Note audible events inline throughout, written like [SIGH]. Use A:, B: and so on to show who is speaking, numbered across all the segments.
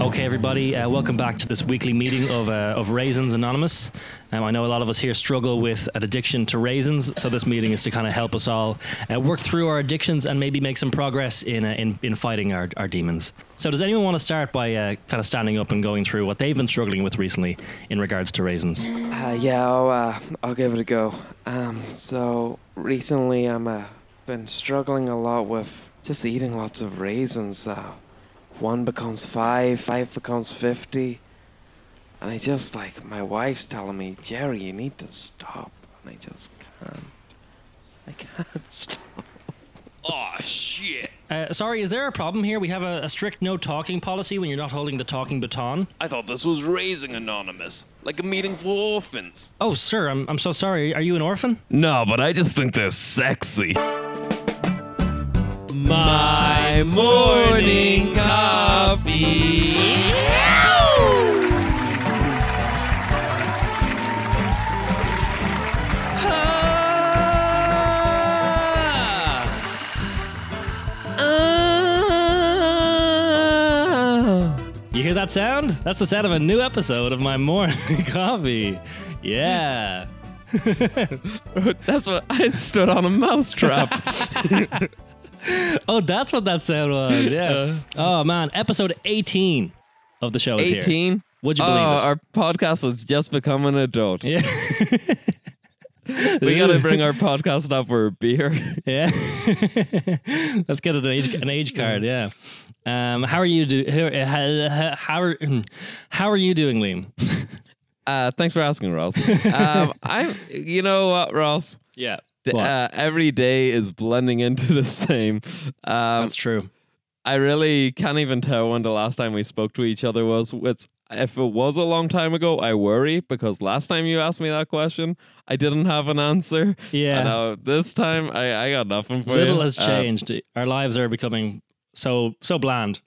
A: Okay, everybody, uh, welcome back to this weekly meeting of, uh, of Raisins Anonymous. Um, I know a lot of us here struggle with an addiction to raisins, so this meeting is to kind of help us all uh, work through our addictions and maybe make some progress in, uh, in, in fighting our, our demons. So, does anyone want to start by uh, kind of standing up and going through what they've been struggling with recently in regards to raisins?
B: Uh, yeah, I'll, I'll give it a go. Um, so recently I'm uh, been struggling a lot with just eating lots of raisins. Uh, one becomes five, five becomes fifty, and I just like my wife's telling me, Jerry, you need to stop, and I just can't. I can't [LAUGHS] stop.
C: Oh shit!
A: Uh, sorry, is there a problem here? We have a, a strict no talking policy when you're not holding the talking baton.
C: I thought this was Raising Anonymous, like a meeting for orphans.
A: Oh, sir, I'm, I'm so sorry. Are you an orphan?
C: No, but I just think they're sexy. My morning coffee. Ah.
A: You hear that sound? That's the sound of a new episode of my morning [LAUGHS] coffee. Yeah. [LAUGHS]
C: That's what I stood on a mousetrap. [LAUGHS] [LAUGHS]
A: Oh, that's what that sound was. Yeah. Oh man, episode 18 of the show is here.
C: 18.
A: Would you
C: Oh,
A: believe it?
C: our podcast has just become an adult.
A: Yeah. [LAUGHS]
C: We gotta bring our podcast up for a beer. [LAUGHS]
A: Yeah. Let's get an age an age card. Yeah. Um, how are you do? How, how, how are how are you doing, Liam?
C: Uh, thanks for asking, Ross. um, I'm. You know what, Ross?
A: Yeah.
C: The- Uh, every day is blending into the same. Um,
A: That's true.
C: I really can't even tell when the last time we spoke to each other was. It's, if it was a long time ago, I worry because last time you asked me that question, I didn't have an answer.
A: Yeah.
C: And, uh, this time, I, I got nothing for you.
A: Little has
C: Uh,
A: changed. Our lives are becoming so so bland.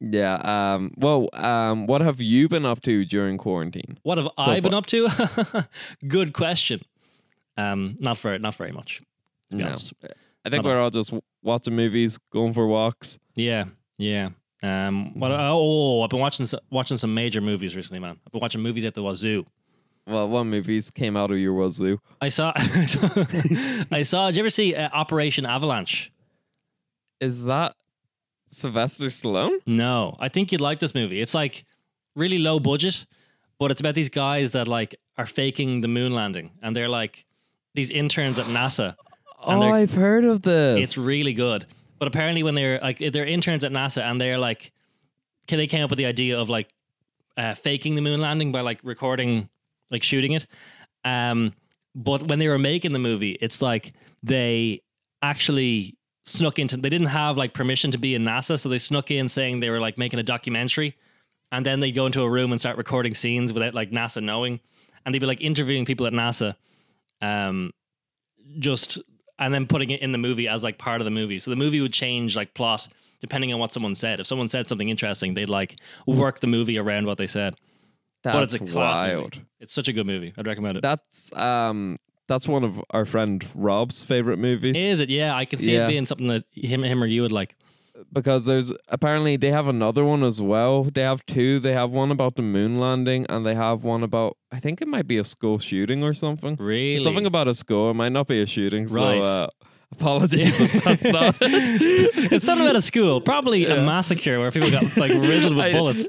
C: yeah. Um. Well. Um. What have you been up to during quarantine?
A: What have
C: So
A: I been up to? [LAUGHS] Good question. Um, not very not very much. To be
C: No.
A: honest.
C: I think
A: Not
C: we're all just watching movies, going for walks.
A: Yeah, yeah. Um, what? Oh, I've been watching s- watching some major movies recently, man. I've been watching movies at the wazoo.
C: Well, what movies came out of your wazoo? [LAUGHS]
A: I saw, I saw. Did you ever see uh, Operation Avalanche?
C: Is that Sylvester Stallone?
A: No, I think you'd like this movie. It's like really low budget, but it's about these guys that like are faking the moon landing, and they're like these interns at NASA.
C: Oh, I've heard of this.
A: It's really good. But apparently, when they're like they're interns at NASA, and they're like, can they came up with the idea of like uh, faking the moon landing by like recording, like shooting it. Um, but when they were making the movie, it's like they actually snuck into. They didn't have like permission to be in NASA, so they snuck in saying they were like making a documentary, and then they go into a room and start recording scenes without like NASA knowing, and they'd be like interviewing people at NASA, um, just and then putting it in the movie as like part of the movie. So the movie would change like plot depending on what someone said. If someone said something interesting, they'd like work the movie around what they said.
C: That's
A: but it's a
C: wild.
A: movie. It's such a good movie. I'd recommend it.
C: That's um that's one of our friend Rob's favorite movies
A: Is it? Yeah, I can see
C: Yeah.
A: it being something that him, him or you would like.
C: Because there's apparently they have another one as well. They have two. They have one about the moon landing and they have one about I think it might be a school shooting or something.
A: Really?
C: Something about a school. It might not be a shooting.
A: Right.
C: So uh, apologies if [LAUGHS] that's not it. [LAUGHS]
A: it's something about a school, probably a massacre where people got like riddled with [LAUGHS]
C: I-
A: bullets.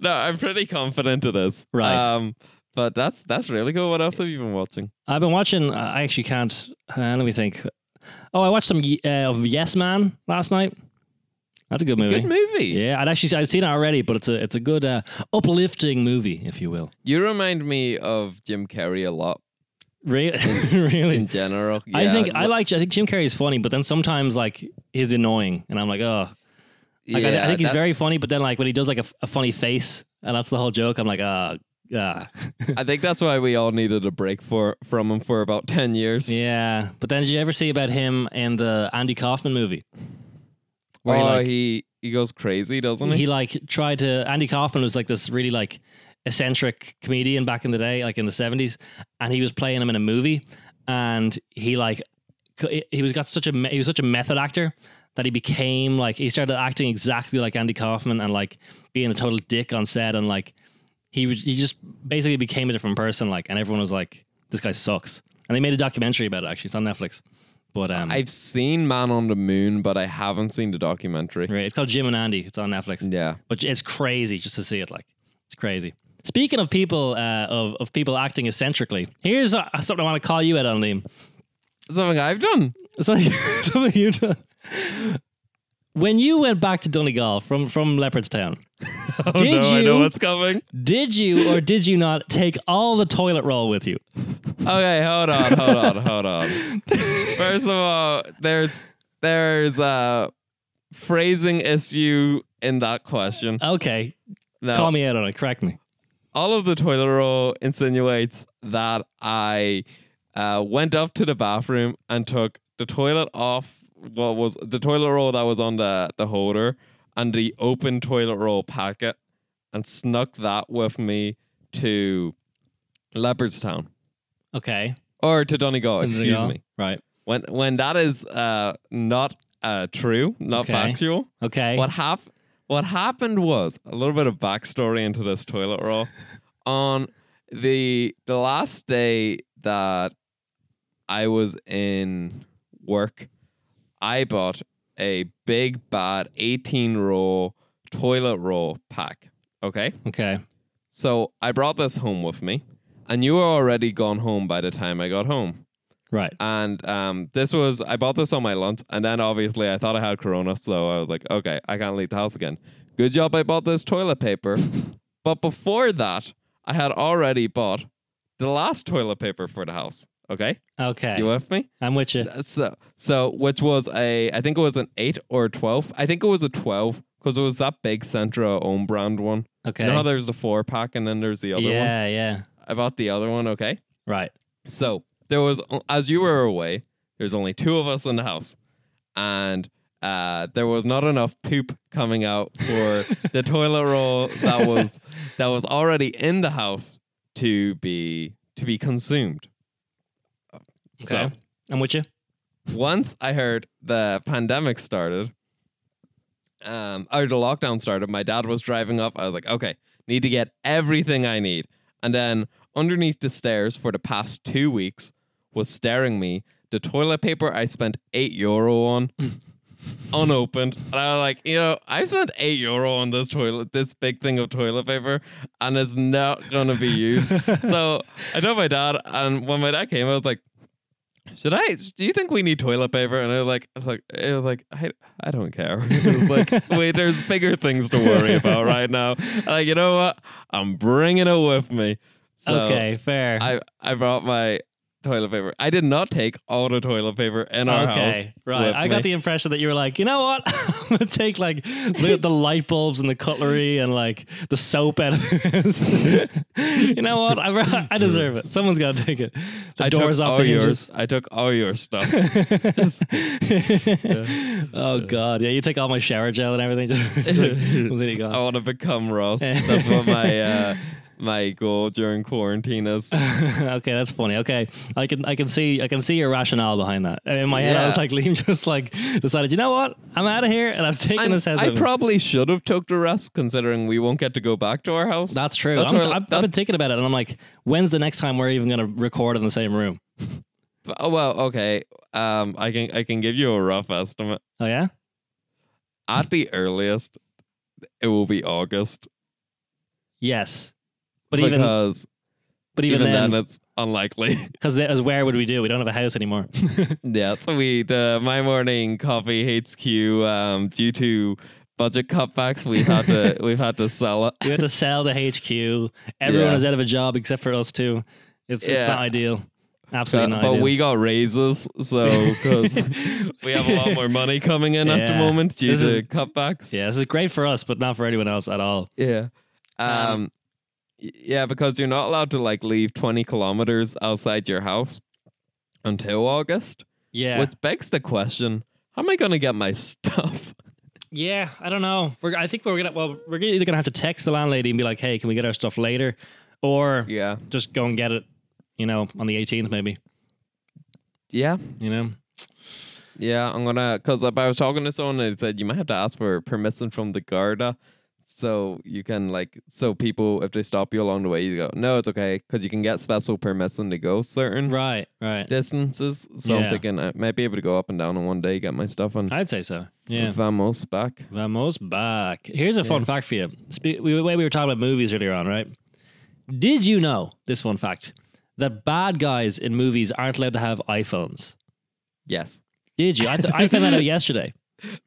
C: No, I'm pretty confident it is.
A: Right.
C: Um, but that's that's really cool. What else have you been watching?
A: I've been watching. uh, I actually can't. Uh, let me think. Oh, I watched some uh, of Yes Man last night. That's a good movie.
C: Good movie.
A: Yeah, I'd actually I've seen it already, but it's a it's a good uh, uplifting movie, if you will.
C: You remind me of Jim Carrey a lot
A: Really, [LAUGHS] really.
C: in general.
A: I think I like. I think Jim Carrey is funny, but then sometimes like he's annoying, and I'm like, oh, like I, I think he's
C: that-
A: very funny, but then like when he does like a, funny face, and that's the whole joke, I'm like, ah, ah,
C: I think that's why we all needed a break for from him for about ten years.
A: yeah. But then did you ever see about him in the Andy Kaufman movie? Where
C: oh,
A: he, like,
C: he he goes crazy, doesn't he?
A: he like tried to Andy Kaufman was like this really like eccentric comedian back in the day, like in the seventies, and he was playing him in a movie, and he like he was got such a he was such a method actor that he became like he started acting exactly like Andy Kaufman and like being a total dick on set and like he was- he just basically became a different person like and everyone was like this guy sucks. And they made a documentary about it actually. It's on Netflix but um
C: I've seen Man on the Moon, but I haven't seen the documentary.
A: right, it's called Jim and Andy it's on Netflix
C: Yeah.
A: but it's crazy just to see it like it's crazy speaking of people uh, of, of people acting eccentrically here's uh, something I want to call you out on Liam
C: Something I've done.
A: something, [LAUGHS] something you've done when you went back to Donegal from from Leopardstown [LAUGHS]
C: Oh
A: Did
C: no, I
A: you-
C: know what's coming.
A: Did you or did you not take all the toilet roll with you? [LAUGHS]
C: Okay, hold on, hold on, hold on. First of all, there's there's a phrasing issue in that question.
A: Okay,
C: Now,
A: call me out on it. Correct me.
C: all of the toilet roll insinuates that I uh, went up to the bathroom and took the toilet off what was the toilet roll that was on the, the holder and the open toilet roll packet and snuck that with me to Leopardstown
A: Okay.
C: or to Donegal, excuse me.
A: Right.
C: When when that is uh, not uh, true, not
A: Okay.
C: factual,
A: Okay.
C: what hap- What happened was a little bit of backstory into this toilet roll. [LAUGHS] On the the last day that I was in work, I bought a big bad eighteen roll toilet roll pack. Okay,
A: Okay.
C: so I brought this home with me, and you were already gone home by the time I got home.
A: Right.
C: And um, this was I bought this on my lunch, and then obviously I thought I had Corona, so I was like, okay, I can't leave the house again. Good job, I bought this toilet paper. [LAUGHS] but before that, I had already bought the last toilet paper for the house. Okay,
A: Okay.
C: you with me?
A: I'm with you.
C: So, so which was a I think it was an eight or a twelve. I think it was a twelve because it was that big Centra own brand one.
A: Okay.
C: You know there's the four pack and then there's the other one.
A: yeah. Yeah.
C: I bought the other one. Okay.
A: Right.
C: So there was, as you were away, there's only two of us in the house, and uh, there was not enough poop coming out for the [LAUGHS] toilet roll that was that was already in the house to be to be consumed.
A: Okay. I'm with you.
C: Once I heard the pandemic started, um, or the lockdown started, my dad was driving up. I was like, okay, need to get everything I need. And then underneath the stairs for the past two weeks was staring me the toilet paper I spent eight euro on. [LAUGHS] unopened and I was like, you know, I spent eight euro on this toilet, this big thing of toilet paper, and it's not gonna be used. [LAUGHS] so I told my dad, and when my dad came, I was like, should I? Do you think we need toilet paper? And I was like, I was like, it was like, I, I don't care. [LAUGHS] It was like, [LAUGHS] wait, there's bigger things to worry about right now. Like, you know what? I'm bringing it with me. So
A: okay. Fair.
C: I I brought my toilet paper. I did not take all the toilet paper in our house.
A: Right. I got
C: me.
A: the impression that you were like, you know what? [LAUGHS] I'm gonna take like the, the light bulbs and the cutlery and like the soap out of this. [LAUGHS] you know what? I, I deserve it. Someone's got to take it. The
C: I
A: doors off the hinges.
C: yours. I took all your stuff. [LAUGHS]
A: oh god, yeah, you take all my shower gel and everything. Just, just like.
C: I want to become Ross. That's what my uh, my goal during quarantine is. [LAUGHS]
A: okay, that's funny. Okay, I can I can see I can see your rationale behind that. In my head, I was
C: Yeah.
A: like, [LAUGHS] Liam just like decided, you know what? I'm out of here, and I'm taking
C: And
A: this house.
C: I probably should have took the rest, considering we won't get to go back to our house.
A: That's true.
C: That's where-
A: I've, I've been thinking about it, and I'm like, when's the next time we're even going to record in the same room?
C: oh well, okay. Um, I can I can give you a rough estimate.
A: Oh yeah,
C: At the earliest, it will be August.
A: yes, but even
C: because
A: but even,
C: even,
A: then,
C: then, it's unlikely. [LAUGHS]
A: because as where would we do? We don't have a house anymore. [LAUGHS]
C: yeah, so we the my morning coffee HQ um due to budget cutbacks we had to [LAUGHS] we've had to sell it.
A: we had to sell the HQ. Everyone
C: Yeah.
A: is out of a job except for us two. It's it's not ideal. Absolutely
C: Uh,
A: not
C: but
A: ideal.
C: we got raises, so because we have a lot more money coming in at the moment due
A: This
C: to
A: is-
C: cutbacks.
A: yeah, this is great for us, but not for anyone else at all.
C: Yeah. Um,
A: Um,
C: yeah, because you're not allowed to like leave 20 kilometers outside your house until August,
A: Yeah,
C: which begs the question, how am I going to get my [LAUGHS] stuff?
A: Yeah, I don't know. We're I think we're gonna well we're either gonna have to text the landlady and be like, hey, can we get our stuff later, or
C: yeah.
A: just go and get it, you know, on the 18th maybe.
C: Yeah.
A: You know.
C: Yeah, I'm gonna because I was talking to someone and it said you might have to ask for permission from the Garda, so you can like so people if they stop you along the way you go no it's okay because you can get special permission to go certain
A: Right, right.
C: distances. So
A: Yeah.
C: I'm thinking I might be able to go up and down in one day, get my stuff on
A: I'd say so. Yeah.
C: Vamos back.
A: Vamos back. Here's a fun fact for you. Spe- we, way we were talking about movies earlier on, right? Did you know this fun fact that bad guys in movies aren't allowed to have iPhones?
C: Yes.
A: Did you? I, th- I found that out [LAUGHS] yesterday.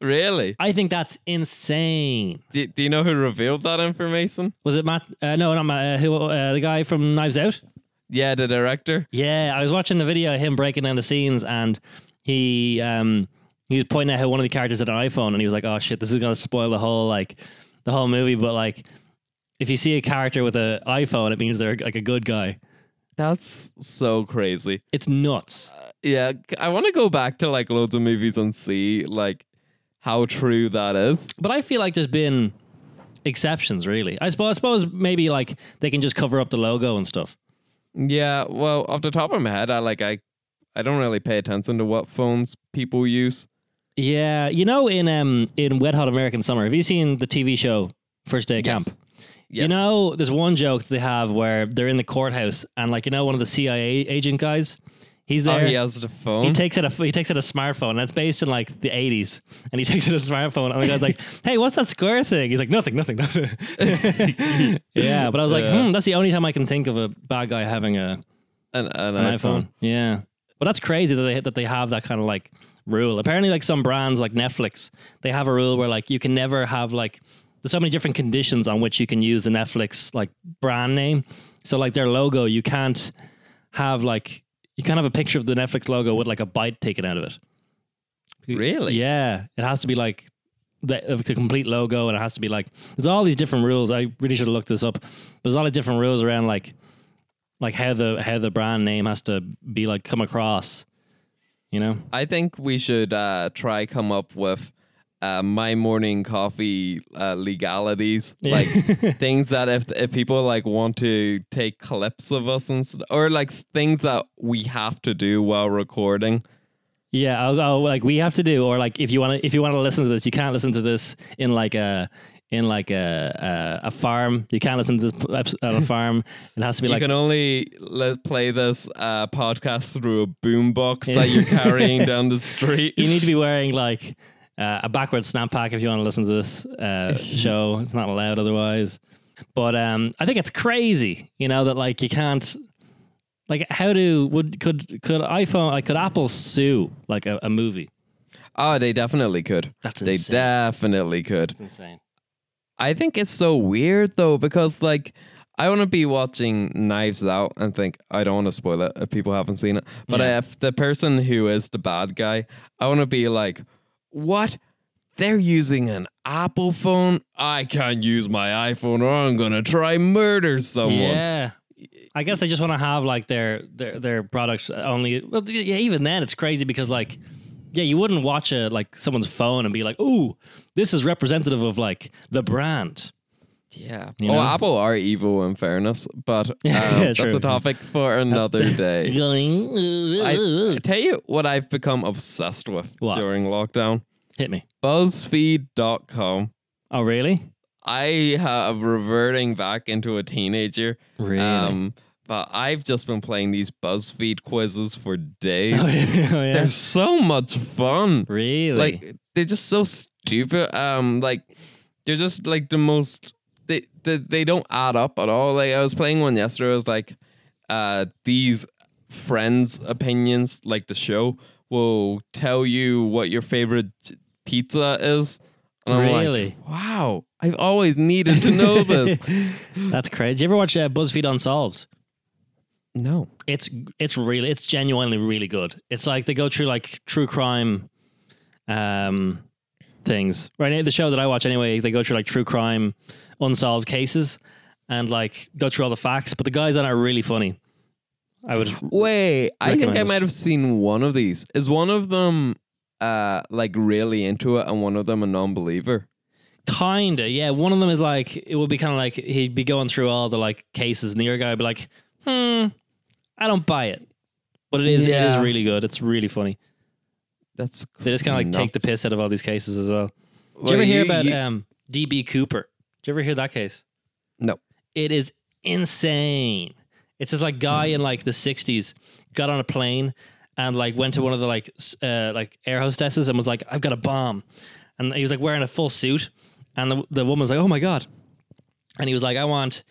C: Really?
A: I think that's insane.
C: Do, do you know who revealed that information?
A: Was it Matt? Uh, no, not Matt. Uh, who? Uh, the guy from Knives Out.
C: Yeah, the director.
A: Yeah, I was watching the video of him breaking down the scenes, and he um he was pointing out how one of the characters had an iPhone, and he was like, "Oh shit, this is gonna spoil the whole like the whole movie." But like, if you see a character with an iPhone, it means they're like a good guy.
C: That's so crazy.
A: It's nuts.
C: Yeah, I want to go back to like loads of movies and see like how true that is.
A: But I feel like there's been exceptions, really. I suppose, I suppose maybe like they can just cover up the logo and stuff.
C: Yeah, well, off the top of my head, I like I I don't really pay attention to what phones people use.
A: Yeah, you know, in um in Wet Hot American Summer, have you seen the TV show First Day of
C: Yes.
A: Camp?
C: Yes.
A: You know, there's one joke they have where they're in the courthouse and like you know one of the CIA agent guys, he's there.
C: oh, he has the phone.
A: He takes it a he takes it a smartphone That's based in like the 80s and he [LAUGHS] takes it a smartphone and the guy's like, [LAUGHS] "Hey, what's that square thing?" He's like, "Nothing, nothing, nothing." [LAUGHS] yeah, but I was like,
C: Yeah.
A: "Hmm, that's the only time I can think of a bad guy having a
C: an, an,
A: an iPhone. Yeah, but that's crazy that they that they have that kind of like rule. Apparently, like some brands like Netflix, they have a rule where like you can never have like there's so many different conditions on which you can use the Netflix like brand name. So like their logo, you can't have like you can't have a picture of the Netflix logo with like a bite taken out of it.
C: Really?
A: Yeah, it has to be like the, the complete logo, and it has to be like there's all these different rules. I really should have looked this up. There's all the different rules around like like how the how the brand name has to be like come across. You know?
C: I think we should uh, try come up with uh, my morning coffee uh, legalities,
A: Yeah.
C: like [LAUGHS] things that if if people like want to take clips of us and st- or like things that we have to do while recording.
A: Yeah, I'll, I'll, like we have to do, or like if you want to, if you want to listen to this, you can't listen to this in like a in like a a, a farm. You can't listen to this on a [LAUGHS] farm. It has to be
C: you
A: like you
C: can only let play this uh, podcast through a boombox that you're carrying [LAUGHS] down the street.
A: you need to be wearing like uh, a backwards snapback if you want to listen to this uh, [LAUGHS] show. It's not allowed otherwise. But um, I think it's crazy, you know, that like you can't. Like, how do would could could iPhone like could Apple sue like a, a movie?
C: Oh, they definitely could.
A: That's
C: They
A: insane.
C: definitely could.
A: That's insane.
C: I think it's so weird though because like I want to be watching Knives Out and think I don't want to spoil it if people haven't seen it. But
A: Yeah.
C: if the person who is the bad guy, I want to be like, what? They're using an Apple phone. I can't use my iPhone, or I'm gonna try murder someone.
A: Yeah. I guess they just want to have like their their their products only. Well, yeah, even then it's crazy because like, yeah, you wouldn't watch a like someone's phone and be like, "Ooh, this is representative of like the brand."
C: Yeah.
A: You
C: oh,
A: know?
C: Apple are evil in fairness, but [LAUGHS] um,
A: Yeah,
C: that's a topic for [LAUGHS] another day. I, [LAUGHS] I tell you what I've become obsessed with
A: What?
C: during lockdown.
A: Hit me.
C: BuzzFeed.com.
A: Oh, really?
C: I have reverting back into a teenager.
A: Really?
C: Um, but I've just been playing these BuzzFeed quizzes for days.
A: oh, yeah. Oh, yeah.
C: They're so much fun.
A: really?
C: Like they're just so stupid. Um, like they're just like the most. They, they they don't add up at all. Like I was playing one yesterday. I was like, uh, these friends' opinions, like the show, will tell you what your favorite pizza is. And I'm like,
A: Really?
C: wow, I've always needed to know this. [LAUGHS]
A: That's crazy. Did you ever watch uh, BuzzFeed Unsolved?
C: no.
A: It's it's really it's genuinely really good. It's like they go through like true crime um things. Right, the show that I watch anyway, they go through like true crime unsolved cases and like go through all the facts, but the guys on it are really funny. I would
C: Wait, I think I
A: it.
C: might have seen one of these. Is one of them uh like really into it and one of them a non-believer?
A: kinda, yeah. One of them is like it would be kind of like he'd be going through all the like cases, and the other guy would be like, "Hmm, I don't buy it," but it is it is really good. It's really funny.
C: That's
A: They just kind of like take the piss out of all these cases as well. Did you ever hear
C: you-
A: about
C: you-
A: um, DB Cooper? Did you ever hear that case?
C: No.
A: It is insane. It's this like guy in like the '60s got on a plane and like went to one of the like uh, like air hostesses and was like, "I've got a bomb," and he was like wearing a full suit, and the the woman was like, "Oh my god," and he was like, "I want,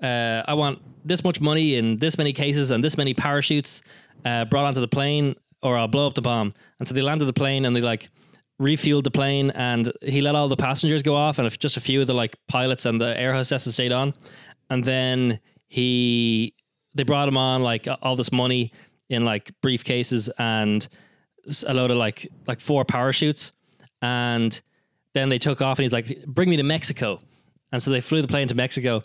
A: uh, I want this much money in this many cases and this many parachutes uh, brought onto the plane, or I'll blow up the bomb." And so they landed the plane and they like refueled the plane, and he let all the passengers go off, and just a few of the like pilots and the air hostesses stayed on, and then he they brought him on like all this money in like briefcases and a load of like like four parachutes. And then they took off and he's like bring me to mexico. And so they flew the plane to mexico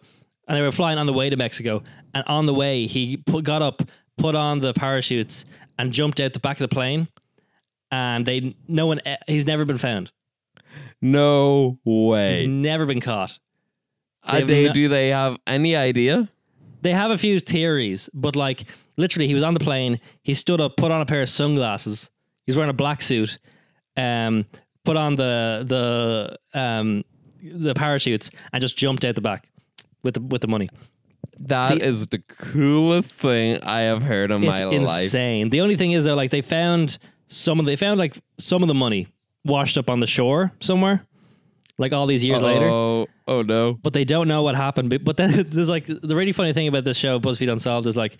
A: and they were flying on the way to mexico. And on the way he put, got up put on the parachutes and jumped out the back of the plane and they no one e- he's never been found
C: No way.
A: he's never been caught
C: they,
A: no-
C: do they have any idea?
A: they have a few theories, but like literally, he was on the plane. He stood up, put on a pair of sunglasses. He's wearing a black suit. Um, put on the the um the parachutes and just jumped out the back with the with the money.
C: That is
A: The-
C: the coolest thing I have heard in my life.
A: insane. The only thing is though, like they found some of they found like some of the money washed up on the shore somewhere, like all these years later.
C: Oh, oh no.
A: but they don't know what happened. But, but then [LAUGHS] there's like the really funny thing about this show, BuzzFeed Unsolved, is like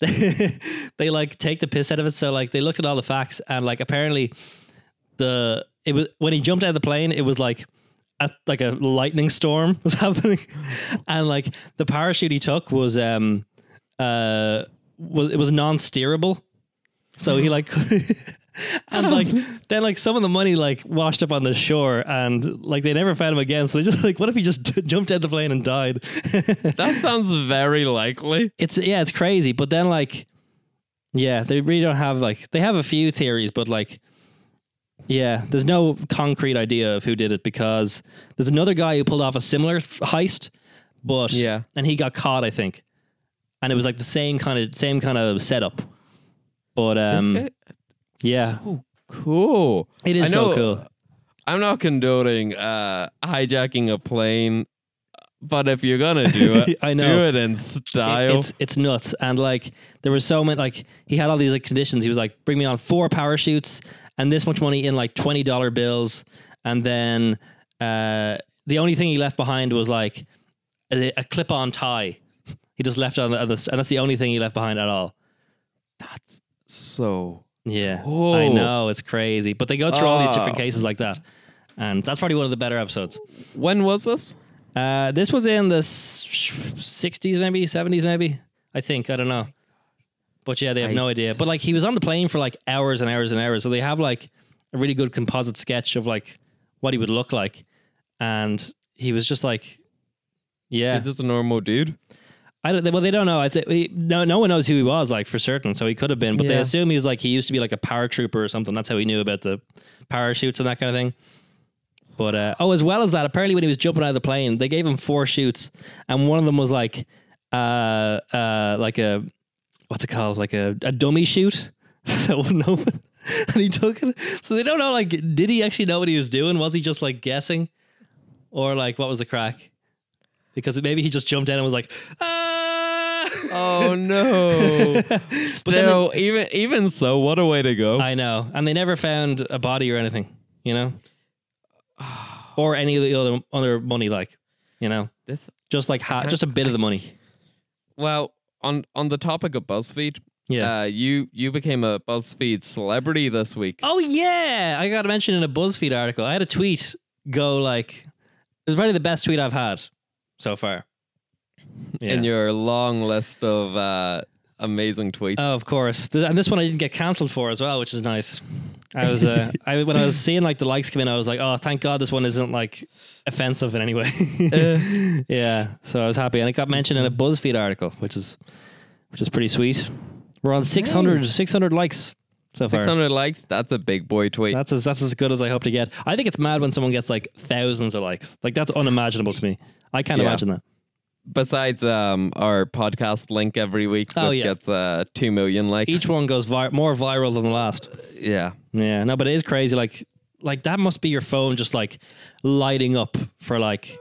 A: they, [LAUGHS] they like take the piss out of it. So like they looked at all the facts and like apparently the it was when he jumped out of the plane, it was like a, like a lightning storm [LAUGHS] was happening, and like the parachute he took was um uh was it was non-steerable. So he like [LAUGHS] and like oh. then like some of the money like washed up on the shore and like they never found him again. So they just [LAUGHS] like what if he just [LAUGHS] jumped out the plane and died?
C: That sounds very likely.
A: it's yeah, it's crazy. But then like yeah, they really don't have like they have a few theories, but like yeah, there's no concrete idea of who did it because there's another guy who pulled off a similar heist, but
C: Yeah.
A: and he got caught, I think, and it was like the same kind of same kind of setup. But um,
C: guy-
A: yeah.
C: So cool.
A: it is
C: know-
A: so cool.
C: I'm not condoning uh, hijacking a plane, but if you're gonna do it, [LAUGHS]
A: I know.
C: do it in
A: It-
C: style.
A: it's it's nuts, and like there were so many. Like he had all these like conditions. He was like, bring me on four parachutes and this much money in like twenty dollar bills, and then uh, the only thing he left behind was like a, a clip on tie. He just left on the other, and that's the only thing he left behind at all.
C: That's so.
A: Yeah, I know it's crazy, but they go through all these different
C: Oh.
A: cases like that, and that's probably one of the better episodes.
C: When was this?
A: Uh, this was in the sixties, maybe seventies, maybe. I think I don't know, but yeah, they have no idea. But like, he was on the plane for like hours and hours and hours, so they have like a really good composite sketch of like what he would look like, and he was just like, yeah,
C: Is this a normal dude?
A: I don't. Well, they don't know. I think no, no one knows who he was like for certain. So he could have been, but they assume he was like he used to be like a paratrooper or something. That's how he knew about the parachutes and that kind of thing. But uh, oh, as well as that, apparently when he was jumping out of the plane, they gave him four chutes, and one of them was like, uh, uh, like a what's it called, like a, a dummy chute [LAUGHS] that wouldn't open, [LAUGHS] and he took it. So they don't know, like, did he actually know what he was doing? Was he just like guessing, or like what was the crack? Because maybe he just jumped in and was like, ah.
C: Oh no! [LAUGHS]
A: But
C: Still, even even so, what a way to go!
A: I know, and they never found a body or anything, you know, [SIGHS] or any of the other other money, like, you know,
C: this
A: just like ha- just a bit of the money.
C: well on on the topic of BuzzFeed,
A: Yeah.
C: uh, you you became a BuzzFeed celebrity this week.
A: oh yeah, I got mentioned in a BuzzFeed article. I had a tweet go like, it was probably the best tweet I've had so far. Yeah.
C: in your long list of uh, amazing tweets.
A: Oh, of course. And this one I didn't get cancelled for as well, which is nice. I was uh, [LAUGHS] I when I was seeing like the likes come in, I was like, oh, thank God this one isn't like offensive in any way. [LAUGHS] [LAUGHS]
C: Uh.
A: yeah, so I was happy, and it got mentioned in a BuzzFeed article, which is which is pretty sweet. We're on 600, 600 likes so far.
C: 600 likes, that's a big boy tweet.
A: That's as that's as good as I hope to get. I think it's mad when someone gets like thousands of likes. Like that's unimaginable to me. I can't
C: Yeah.
A: imagine that.
C: Besides um our podcast link every week
A: Oh, yeah.
C: gets uh two million likes.
A: Each one goes vi- more viral than the last.
C: yeah.
A: Yeah, no, but it is crazy. Like, like that must be your phone just like lighting up for like,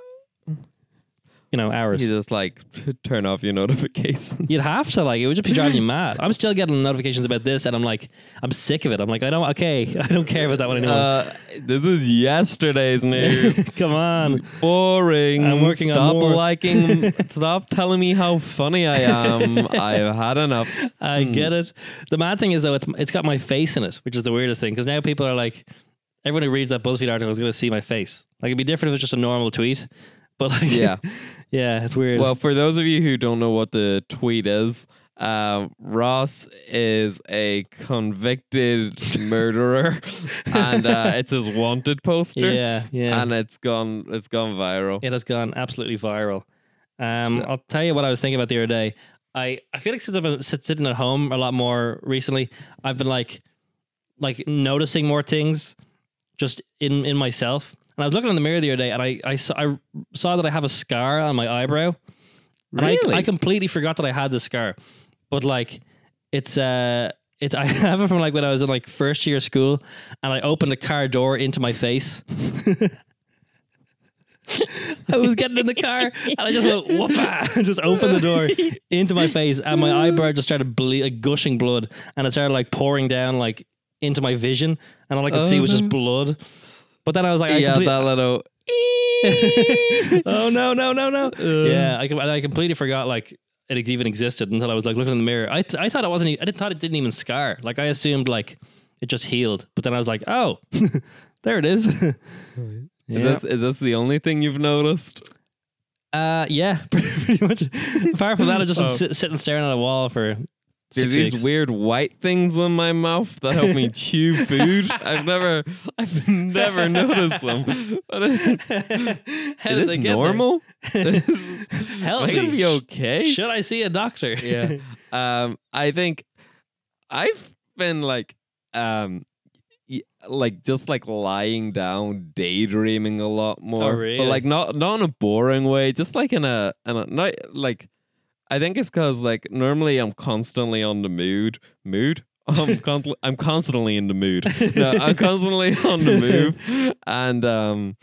A: you know, hours.
C: You just like [LAUGHS] turn off your notifications.
A: You'd have to like it would just be driving you [LAUGHS] mad. I'm still getting notifications about this, and I'm like, I'm sick of it. I'm like, I don't. Okay, [LAUGHS] I don't care about that one anymore.
C: Uh, this is yesterday's news.
A: Come on.
C: Boring.
A: I'm working on
C: stop
A: more.
C: liking. stop telling me how funny I am. I've had enough.
A: I get it. The mad thing is though, it's it's got my face in it, which is the weirdest thing because now people are like, everyone who reads that BuzzFeed article is going to see my face. Like it'd be different if it's just a normal tweet, [LAUGHS] but like,
C: Yeah. [LAUGHS]
A: yeah, it's weird.
C: Well, for those of you who don't know what the tweet is, uh, Ross is a convicted [LAUGHS] murderer, and uh, it's his wanted poster.
A: yeah, yeah,
C: and it's gone. It's gone viral.
A: it has gone absolutely viral. Um, I'll tell you what I was thinking about the other day. I, I feel like since I've been sitting at home a lot more recently, I've been like like noticing more things just in in myself. And I was looking in the mirror the other day, and I I saw, I saw that I have a scar on my eyebrow. And
C: Really?
A: I, I completely forgot that I had this scar, but like it's uh it's, [LAUGHS] I have it from like when I was in like first year of school, and I opened a car door into my face. [LAUGHS] I was getting in the car and I just went whoopah [LAUGHS] and just opened the door into my face and my eyebrow just started ble- like gushing blood and it started like pouring down like into my vision and all I could see was just blood. But then I was like, I
C: yeah,
A: complete-
C: that little. [LAUGHS]
A: oh no no no no! [LAUGHS] yeah, I, I completely forgot like it even existed until I was like looking in the mirror. I th- I thought it wasn't. I didn't thought it didn't even scar. Like I assumed like it just healed. But then I was like, oh, [LAUGHS] there it is.
C: Is,
A: yeah.
C: this, is this the only thing you've noticed?
A: Uh, yeah, pretty much. Apart from that, I've just been
C: Oh.
A: sit, sitting staring at a wall for
C: There's
A: six
C: these
A: weeks.
C: weird white things in my mouth that help me [LAUGHS] chew food. I've never, I've never [LAUGHS] noticed them. But it,
A: How did
C: is
A: they get there?
C: normal. [LAUGHS]
A: Help
C: Am I gonna
A: me.
C: be okay?
A: Should I see a doctor?
C: yeah. Um, I think I've been like, um, y- like just like lying down, daydreaming a lot more.
A: Oh, really?
C: But like not not in a boring way, just like in a in a not like. I think it's because like normally I'm constantly on the mood mood. [LAUGHS] I'm con- I'm constantly in the mood. No, I'm constantly [LAUGHS] on the move, and um,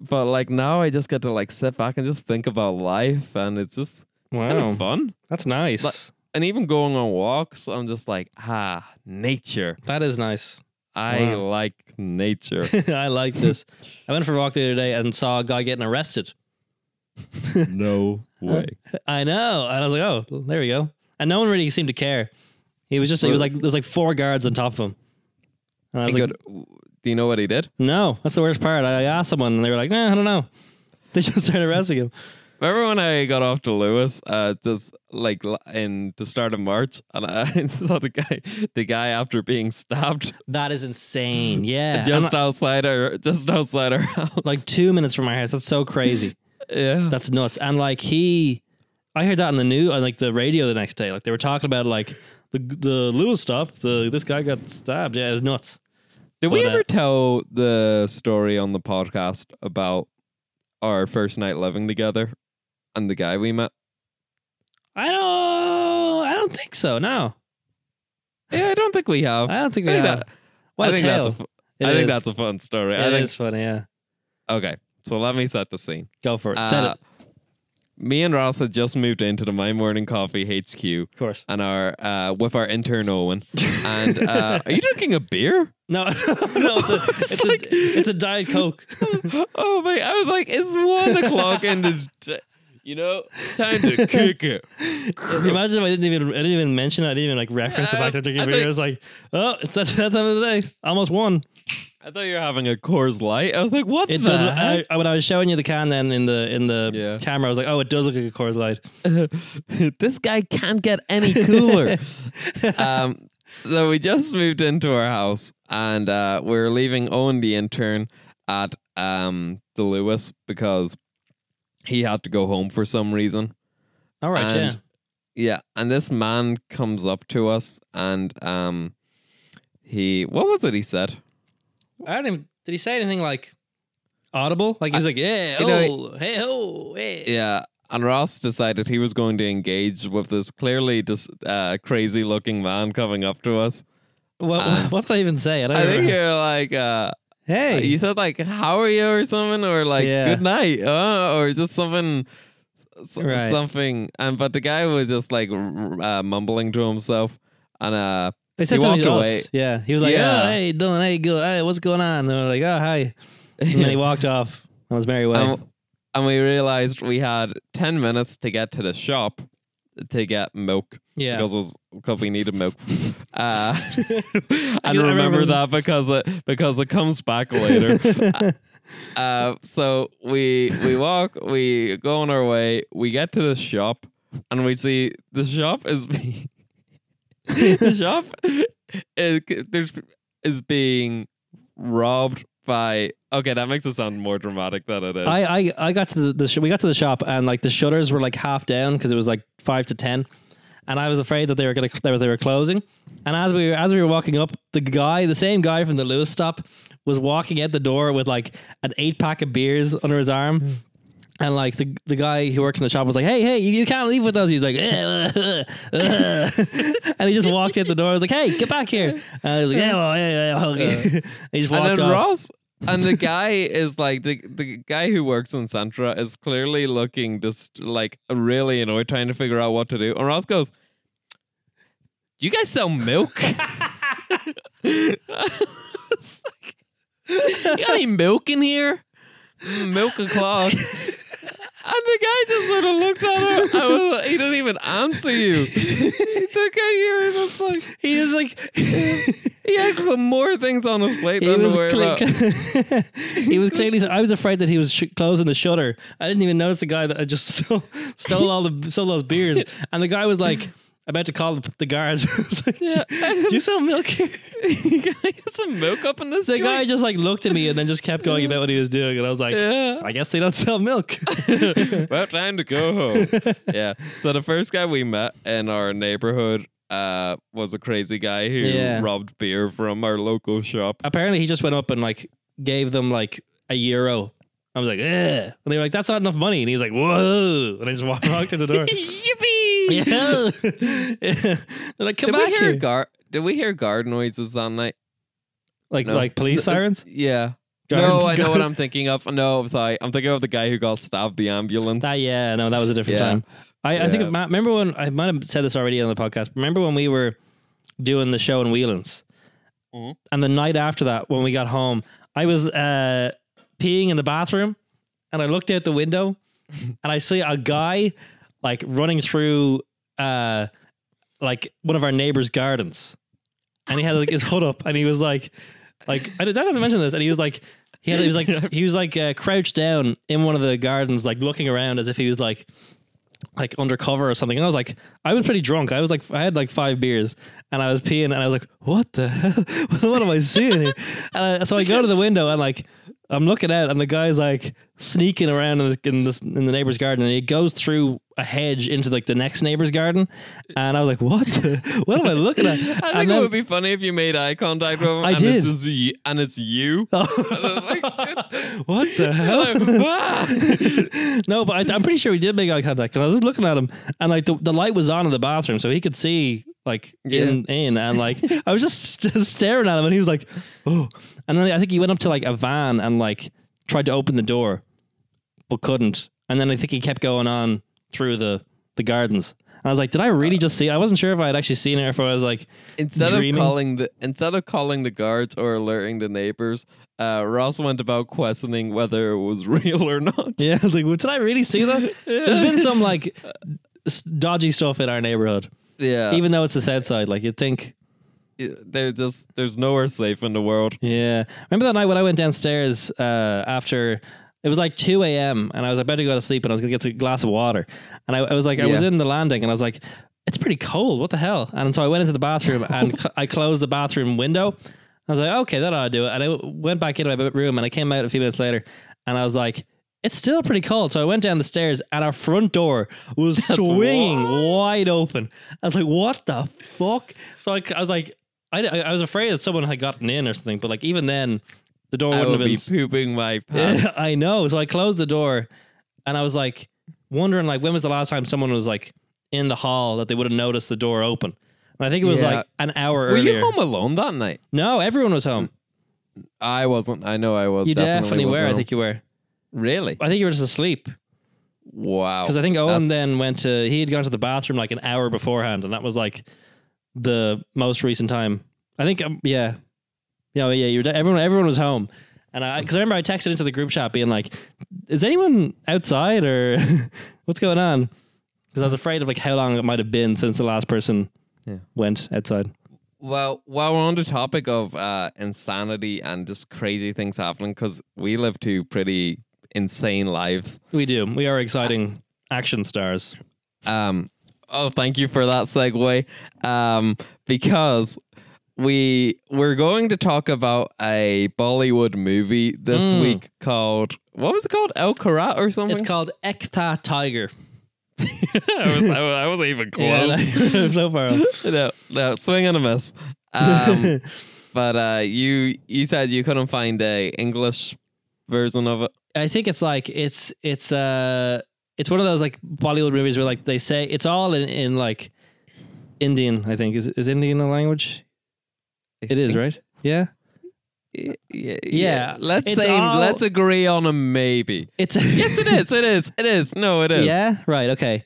C: but like now I just get to like sit back and just think about life, and it's just kind
A: wow,
C: of fun
A: that's nice.
C: And even going on walks, I'm just like, ah, nature.
A: that is nice.
C: I
A: Wow.
C: like nature. [LAUGHS]
A: I like this. I went for a walk the other day and saw a guy getting arrested. [LAUGHS]
C: no way.
A: I know. And I was like, oh, there we go. And no one really seemed to care. He was just, he was like, there was like four guards on top of him. And I was
C: He
A: like,
C: got- do you know what he did?
A: no, that's the worst part. I asked someone and they were like, nah, I don't know. [LAUGHS] They just started arresting him.
C: Remember when I got off to Luas, uh, just like l- in the start of March, and I [LAUGHS] saw the guy, the guy after being stabbed
A: That is insane. Yeah.
C: just
A: And,
C: outside our, just outside our house.
A: like two minutes from our house. That's so crazy.
C: Yeah,
A: That's nuts. And like he, I heard that on the news, on like the radio the next day. Like they were talking about like the the Luas stop. The this guy got stabbed. Yeah, it was nuts.
C: Did we
A: But, uh,
C: ever tell the story on the podcast about our first night living together and the guy we met?
A: I don't. I don't think so. No,
C: Yeah, I don't think we have. [LAUGHS]
A: I don't think we
C: I think
A: have.
C: that-
A: What
C: I
A: a
C: think
A: tale.
C: that's a, fu- I think that's a fun story. I think
A: is funny. Yeah,
C: okay. So let me set the scene.
A: go for it.
C: Uh,
A: it.
C: Me and Ross had just moved into the My Morning Coffee HQ
A: Of course.
C: and our uh, with our intern Owen. And uh, are you drinking a beer?
A: No, [LAUGHS] no, it's a, it's a, [LAUGHS] it's a diet coke. [LAUGHS]
C: oh my! I was like, it's one o'clock in the. d- You know, time to kick it.
A: Imagine if I didn't even, I didn't even mention it. I didn't even like reference the fact that I'm drinking
C: I
A: beer.
C: think-
A: I was like, oh, it's that, that time of the day. Almost one.
C: I thought you were having a Coors Light. I was like, what
A: It
C: the
A: does. I, I- when I was showing you the can, then in the in the
C: Yeah.
A: camera, I was like, oh, it does look like a Coors Light. [LAUGHS]
C: this guy can't get any cooler. [LAUGHS] um, so we just moved into our house and uh, we're leaving Owen, the intern, at um, the Luas because he had to go home for some reason.
A: All right, yeah.
C: and, yeah. And this man comes up to us and um, he, what was it he said?
A: I don't even. Did he say anything like audible? Like he was like, yeah,
C: you know,
A: oh, hey, oh, hey.
C: Yeah. and Ross decided he was going to engage with this clearly just uh, crazy looking man coming up to us.
A: What,
C: Uh, [LAUGHS]
A: what did I even say? I don't
C: I think
A: remember.
C: you're like, uh,
A: Hey,
C: you said like, "How are you?" or something, or like,
A: Yeah.
C: "Good night," uh, or just something, s-
A: Right.
C: something. And but the guy was just like r- uh, mumbling to himself, and uh,
A: they said
C: he
A: something to
C: walked
A: us. Yeah, he was like,
C: Yeah.
A: "Oh, hey, doing? Hey, go. Hey, what's going on?" And they were like, "Oh, hi." And then he [LAUGHS] walked off on his merry way.
C: and, and we realized we had ten minutes to get to the shop to get milk.
A: yeah,
C: because it was because we needed milk. [LAUGHS] Uh,
A: I
C: and
A: remember
C: remember that because it because it comes back later. [LAUGHS] uh, so we we walk, we go on our way, we get to the shop, and we see the shop is being [LAUGHS] the shop is there's is being robbed by. Okay, that makes it sound more dramatic than it is.
A: I, I I got to the, the sh- we got to the shop and like the shutters were like half down because it was like five to ten, and I was afraid that they were gonna they were, they were closing. And as we were as we were walking up, the guy, the same guy from the Luas stop, was walking out the door with like an eight pack of beers under his arm. Mm. And like the the guy who works in the shop was like, "Hey, hey, you, you can't leave with us." He's like, "Eh, uh, uh." and he just walked out the door. I was like, "Hey, get back here!" And I was like, "Yeah, well, yeah, yeah, okay." and [LAUGHS] he just walked
C: and then
A: off.
C: Ross and the guy is like the the guy who works in Centra is clearly looking just like really annoyed, trying to figure out what to do. And Ross goes, "Do you guys sell milk?" [LAUGHS] Like, you got any milk in here? "Mm, Milk o'clock. [LAUGHS] And the guy just sort of looked at her. I was, he didn't even answer you. [LAUGHS] the guy here was like
A: he was like, [LAUGHS]
C: he had more things on his plate
A: he
C: than
A: was,
C: to
A: cle-
C: about. [LAUGHS]
A: he was clearly. I was afraid that he was sh- closing the shutter. I didn't even notice the guy that had just stole, stole all the stole those beers, and the guy was like about to call the, the guards. [LAUGHS] I was like,
C: Yeah.
A: Do you sell milk here? [LAUGHS]
C: Can I get some milk up in this
A: The
C: joint?
A: guy just like looked at me and then just kept going about what he was doing, and I was like,
C: Yeah.
A: I guess they don't sell milk. [LAUGHS]
C: About time to go home. yeah. So the first guy we met in our neighborhood uh, was a crazy guy who
A: Yeah.
C: robbed beer from our local shop.
A: Apparently, he just went up and like gave them like a euro. I was like, Ugh. and they were like, "That's not enough money," and he's like, "Whoa!" And I just walked, walked to the door. [LAUGHS]
C: Yippee!
A: yeah. [LAUGHS] They're like, "Come
C: Did
A: back
C: we hear
A: here!"
C: guard? Did we hear guard noises that night?
A: like
C: No.
A: like police [LAUGHS] sirens.
C: Yeah.
A: Guard-
C: no, I know what I'm thinking of. No, I'm sorry. I'm thinking of the guy who got stabbed the ambulance.
A: That yeah, no, that was a different
C: Yeah.
A: time. I, I think
C: Yeah.
A: Ma- remember when I might have said this already on the podcast. Remember when we were doing the show in Whelan's,
C: Mhm.
A: and the night after that, when we got home, I was uh, peeing in the bathroom, and I looked out the window, [LAUGHS] and I see a guy like running through uh, like one of our neighbors' gardens, and he had like his hood up, and he was like, like I did I haven't mentioned this, and he was like. He, had, he was like [LAUGHS] he was like uh, crouched down in one of the gardens, like looking around as if he was like like undercover or something. And I was like, I was pretty drunk. I was like, I had like five beers, and I was peeing, and I was like, what the hell? [LAUGHS] what am I seeing here? And I, so I go to the window, and like, I'm looking out, and the guy's like sneaking around in the in, this, in the neighbor's garden, and he goes through a hedge into like the next neighbor's garden, and I was like, what? [LAUGHS] What am I looking at? [LAUGHS]
C: I think
A: and
C: it would be funny if you made eye contact with him.
A: I
C: and
A: did.
C: It's you, and it's you. [LAUGHS]
A: what the hell? No, but I, I'm pretty sure we did make eye contact. And I was just looking at him, and like the, the light was on in the bathroom, so he could see like in in, and like I was just st- staring at him, and he was like, "Oh," and then I think he went up to like a van and like tried to open the door, but couldn't. And then I think he kept going on through the the gardens. And I was like, did I really just see? I wasn't sure if I had actually seen it or if I was like,
C: instead
A: Dreaming.
C: of calling the instead of calling the guards or alerting the neighbors, uh, Ross went about questioning whether it was [LAUGHS] real or not.
A: yeah, I was like, well, did I really see that? [LAUGHS] There's been some like s- dodgy stuff in our neighborhood,
C: Yeah,
A: even though it's the south side. Like you'd think,
C: they're just there's nowhere safe in the world.
A: Yeah. Remember that night when I went downstairs uh, after it was like 2 a.m. and I was about to go to sleep and I was going to get a glass of water. And I, I was like, I was in the landing and I was like, it's pretty cold. What the hell? And so I went into the bathroom [LAUGHS] and cl- I closed the bathroom window. I was like, okay, that ought to do it. And I went back into my room and I came out a few minutes later and I was like, it's still pretty cold. So I went down the stairs and our front door was [LAUGHS] swinging wide open. I was like, what the fuck? So I, I was like, I, I was afraid that someone had gotten in or something, but like even then, the door
C: I
A: wouldn't
C: would
A: have
C: be
A: been.
C: pooping my [LAUGHS] pants.
A: I know. So I closed the door, and I was like, wondering like when was the last time someone was like in the hall that they would have noticed the door open. And I think it was
C: Yeah.
A: like an hour earlier.
C: Were
A: earlier.
C: you home alone that night?
A: No, everyone was home.
C: I wasn't. I know I was.
A: You definitely,
C: was
A: were. I
C: home.
A: think you were.
C: Really?
A: I think you were just asleep
C: Wow.
A: because I think Owen
C: That's-
A: then went to. He had gone to the bathroom like an hour beforehand, and that was like the most recent time. I think. Um, yeah. Yeah. Yeah. You were. de- Everyone. Everyone was home. And I, because I remember I texted into the group chat being like, "Is anyone outside or [LAUGHS] what's going on?" Because I was afraid of like how long it might have been since the last person
C: Yeah.
A: went outside.
C: Well, while we're on the topic of uh, insanity and just crazy things happening, because we live two pretty insane lives.
A: We do. We are exciting action stars.
C: Um, oh, thank you for that segue. Um, because we we're going to talk about a Bollywood movie this
A: Mm.
C: week called what was it called? El Karat or something?
A: It's called Ek Tha Tiger. [LAUGHS]
C: I, was, I, was, I wasn't even [LAUGHS]
A: Yeah,
C: close.
A: like, [LAUGHS] so far. off.
C: no, no, swing and a miss. Um, but uh, you you said you couldn't find a English version of it.
A: I think it's like it's it's uh it's one of those like Bollywood movies where like they say it's all in, in like Indian. I think is is Indian a language? It is right. Yeah,
C: Yeah, yeah,
A: Yeah,
C: Let's
A: it's
C: say
A: all-
C: let's agree on a maybe.
A: it's a
C: Yes, it is. It is. It is. No, it is.
A: Yeah, right. Okay.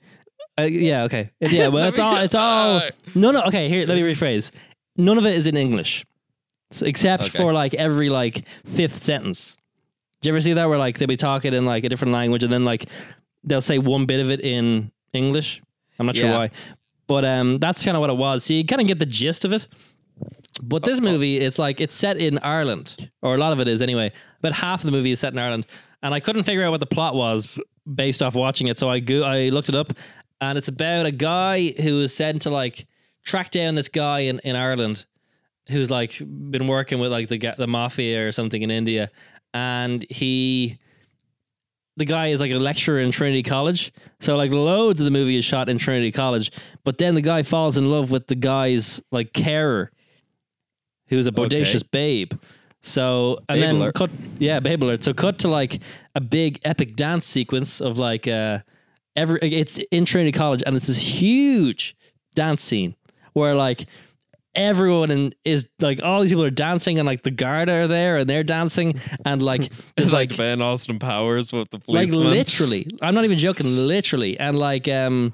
A: Uh, yeah. Okay. Yeah. Well, [LAUGHS]
C: Let
A: it's
C: me
A: all.
C: get-
A: It's all.
C: uh,
A: No. No. Okay. Here. Let me rephrase. None of it is in English, so, except
C: Okay.
A: for like every like fifth sentence. Do you ever see that where like they'll be talking in like a different language and then like they'll say one bit of it in English? I'm not sure
C: Yeah.
A: why, but um, that's kind of what it was. So you kind of get the gist of it. But this oh, oh. movie, it's like it's set in Ireland, or a lot of it is anyway. But half of the movie is set in Ireland, and I couldn't figure out what the plot was based off watching it. So I go, I looked it up, and it's about a guy who is sent to like track down this guy in, in Ireland who's like been working with like the the mafia or something in India, and he. The guy is like a lecturer in Trinity College. So like loads of the movie is shot in Trinity College. But then the guy falls in love with the guy's like carer, who's a bodacious babe. So and
C: Babe
A: then cut yeah, babe alert. So cut to like a big epic dance sequence of like uh every it's in Trinity College and it's this huge dance scene where like everyone in, is like all these people are dancing and like the guard are there and they're dancing and like [LAUGHS]
C: It's like,
A: like
C: Ben Austin Powers with the
A: police.
C: like
A: literally i'm not even joking literally and like um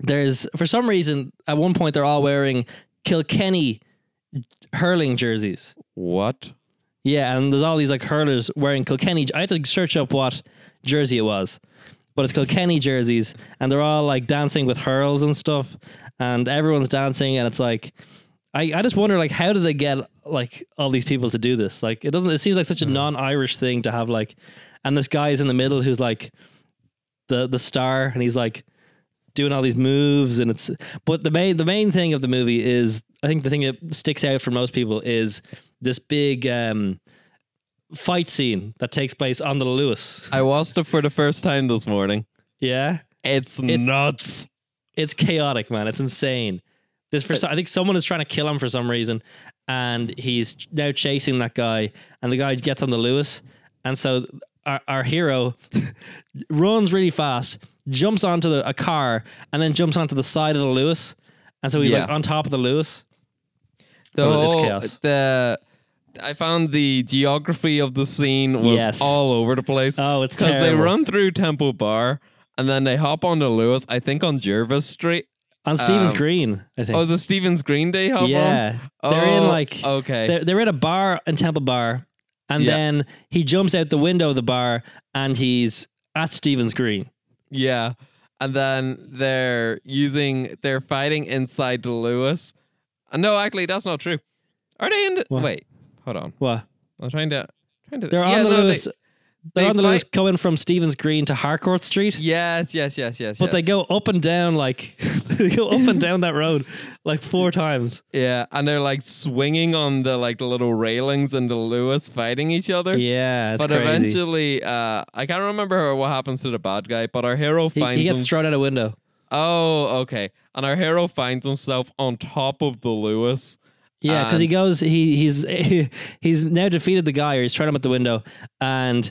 A: there's for some reason at one point they're all wearing kilkenny hurling jerseys.
C: What?
A: yeah and there's all these like hurlers wearing kilkenny i had to search up what jersey it was but it's kilkenny jerseys and they're all like dancing with hurls and stuff and everyone's dancing and it's like I, I just wonder like how do they get like all these people to do this? Like it doesn't it seems like such a hmm. non-irish thing to have like and this guy is in the middle who's like the the star and he's like doing all these moves and it's but the main the main thing of the movie is I think the thing that sticks out for most people is this big um fight scene that takes place on the Luas.
C: I watched it for the first time this morning.
A: Yeah.
C: It's
A: It-
C: nuts.
A: It's chaotic, man. It's insane. This for I think someone is trying to kill him for some reason, and he's now chasing that guy, and the guy gets on the Luas, and so our, our hero [LAUGHS] runs really fast, jumps onto the, a car, and then jumps onto the side of the Luas, and so he's like on top of the Luas.
C: The
A: But it's
C: whole-
A: chaos.
C: The I found the geography of the scene was
A: Yes.
C: all over the place.
A: Oh, it's
C: because they
A: terrible.
C: run through Temple Bar and then they hop onto Luas. I think on Jervis Street.
A: on Stevens
C: um,
A: Green. I think.
C: Oh, is it Stephen's Green Day hop
A: yeah,
C: on?
A: they're in
C: Oh,
A: like
C: okay.
A: they're, they're in a bar in Temple Bar, and
C: Yeah.
A: then he jumps out the window of the bar and he's at Stephen's Green.
C: Yeah. And then they're using they're fighting inside the Luas. Uh, no, actually that's not true. Are they in the
A: What?
C: wait, hold on.
A: What?
C: I'm trying to trying to
A: They're
C: yeah,
A: on the
C: no, they-
A: Luas. They, on the Luas
C: fight-
A: coming from Stephen's Green to Harcourt Street.
C: yes, yes, yes, yes.
A: But they go up and down like [LAUGHS] they go up and down that road like four times.
C: Yeah, and they're like swinging on the like the little railings and the Luas fighting each other.
A: Yeah, it's crazy.
C: but
A: crazy.
C: eventually, uh, I can't remember what happens to the bad guy, but our hero
A: he,
C: finds
A: he gets
C: hims-
A: thrown out a window.
C: Oh, okay. And our hero finds himself on top of the Luas.
A: Yeah, because he goes. He he's [LAUGHS] he's now defeated the guy, or he's trying him at the window, and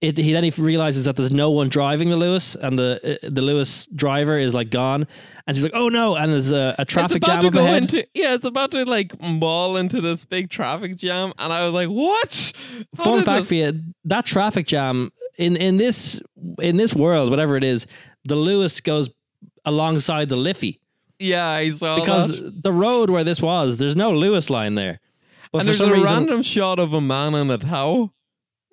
A: it, he then he realizes that there's no one driving the Luas, and the uh, the Luas driver is like gone, and he's like, "Oh no!" And there's a, a traffic jam up ahead.
C: into yeah, it's about to like maul into this big traffic jam, and I was like, "What?" How
A: Fun fact
C: this-
A: for you: that traffic jam in in this in this world, whatever it is, the Luas goes alongside the Liffey
C: Yeah, I saw
A: because
C: that.
A: the road where this was, there's no Luas line there. But
C: And there's a
A: reason,
C: random shot of a man in a towel.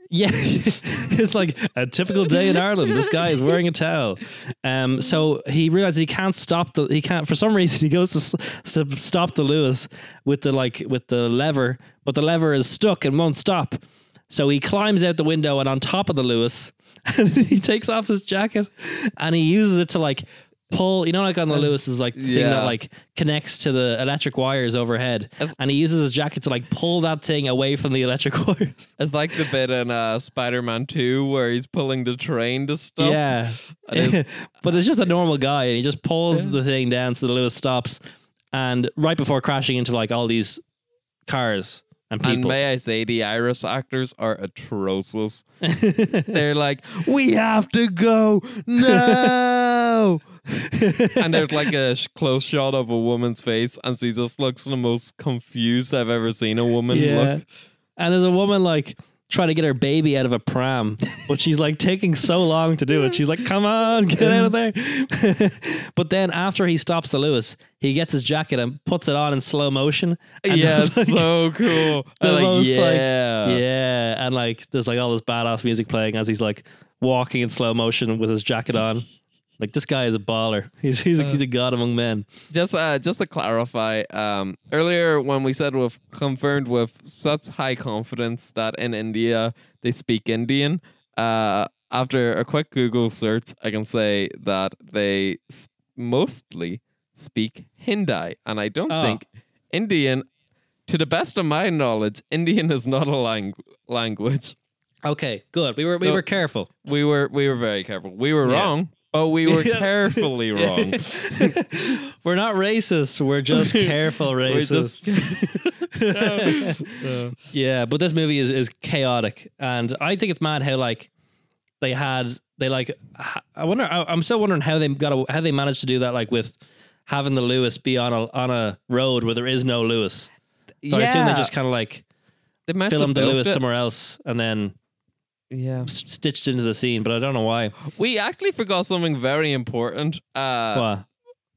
A: Yeah, [LAUGHS] it's like a typical day in Ireland. This guy is wearing a towel. Um, so he realizes he can't stop the. He can't for some reason. [LAUGHS] He goes to, to stop the Luas with the like with the lever, but the lever is stuck and won't stop. So he climbs out the window and on top of the Luas, and [LAUGHS] he takes off his jacket and he uses it to like pull. You know, like on the Luas is like the thing
C: yeah.
A: that like connects to the electric wires overhead, and he uses his jacket to like pull that thing away from the electric [LAUGHS] wires.
C: It's like the bit in uh, Spider-Man 2 where he's pulling the train to stop.
A: Yeah. [LAUGHS]
C: It's- [LAUGHS]
A: but it's just a normal guy and he just pulls the thing down so the Luas stops. And right before crashing into like all these cars and
C: And
A: people.
C: may I say, the Irish actors are atrocious. [LAUGHS] They're like, we have to go no. [LAUGHS] and there's like a sh- close shot of a woman's face, and she just looks the most confused I've ever seen a woman
A: yeah.
C: look.
A: And there's a woman like trying to get her baby out of a pram, but she's like taking so long to do it. She's like, come on, get out of there. [LAUGHS] but then after he stops the Luas, he gets his jacket and puts it on in slow motion. And
C: Yeah, it's
A: like,
C: so cool. [LAUGHS]
A: the
C: like,
A: most, like-
C: yeah.
A: Yeah, and like there's like all this badass music playing as he's like walking in slow motion with his jacket on. Like this guy is a baller. [LAUGHS] He's he's a, he's a god among men.
C: Just uh, just to clarify, um, earlier when we said we've confirmed with such high confidence that in India they speak Indian, uh, after a quick Google search, I can say that they s- mostly speak Hindi, and I don't
A: Oh.
C: think Indian. To the best of my knowledge, Indian is not a lang- language.
A: Okay, good. We were we
C: So-
A: were careful.
C: We were we were very careful. We were
A: Yeah.
C: wrong, but we were [LAUGHS]
A: Yeah.
C: carefully [LAUGHS] wrong. [LAUGHS]
A: we're not racist. We're just careful
C: We're just-
A: yeah, but this movie is, is chaotic, and I think it's mad how like they had they like I wonder I, I'm still wondering how they got a, how they managed to do that like with having the Luas be on a on a road where there is no Luas. So I assume they just kind of like
C: They must have
A: filmed the Luas
C: it.
A: somewhere else and then
C: Yeah.
A: s- stitched into the scene, but I don't know why.
C: We actually forgot something very important. Uh,
A: What?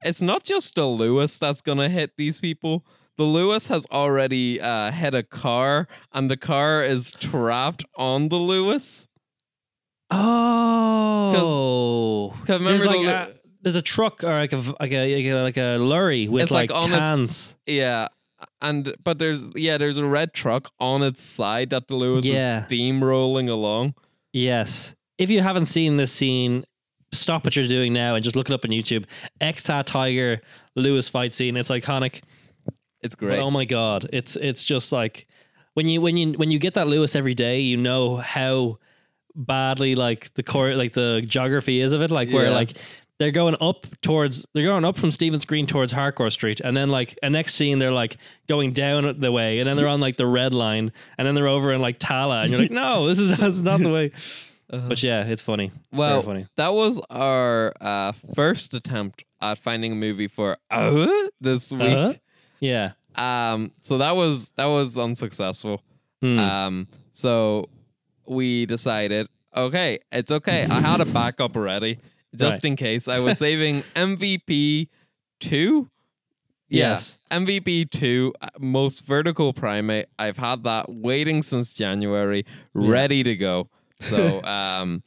C: It's not just the Luas that's going to hit these people. The Luas has already uh, hit a car, and the car is trapped on the Luas.
A: Oh,
C: 'cause
A: there's
C: remember
A: like
C: the-
A: a, there's a truck or like a v- like a like a, like a lorry with
C: It's like
A: like,
C: on its-
A: cans.
C: Yeah. And but there's yeah there's a red truck on its side that the Luas
A: Yeah.
C: is steamrolling along.
A: Yes. If you haven't seen this scene, stop what you're doing now and just look it up on YouTube. Ek Tha Tiger Luas fight scene. It's iconic.
C: It's
A: But
C: great.
A: oh my god, it's it's just like when you when you when you get that Luas every day, you know how badly like the core like the geography is of it. Like where
C: Yeah.
A: like they're going up towards they're going up from Stephen's Green towards Harcourt Street, and then like a next scene they're like going down the way, and then they're on like the red line, and then they're over in like Tallaght, and you're like, no, this is [LAUGHS] this is not the way. But yeah, it's funny.
C: Well,
A: funny.
C: that was our uh, first attempt at finding a movie for uh, this week.
A: Uh-huh. Yeah.
C: Um, so that was that was unsuccessful.
A: Hmm.
C: Um, so we decided, okay, it's okay. I had a backup already, just
A: Right.
C: in case. I was saving [LAUGHS] MVP two.
A: Yes.
C: MVP two, uh, most vertical primate. I've had that waiting since January, ready to go. [LAUGHS] So, um,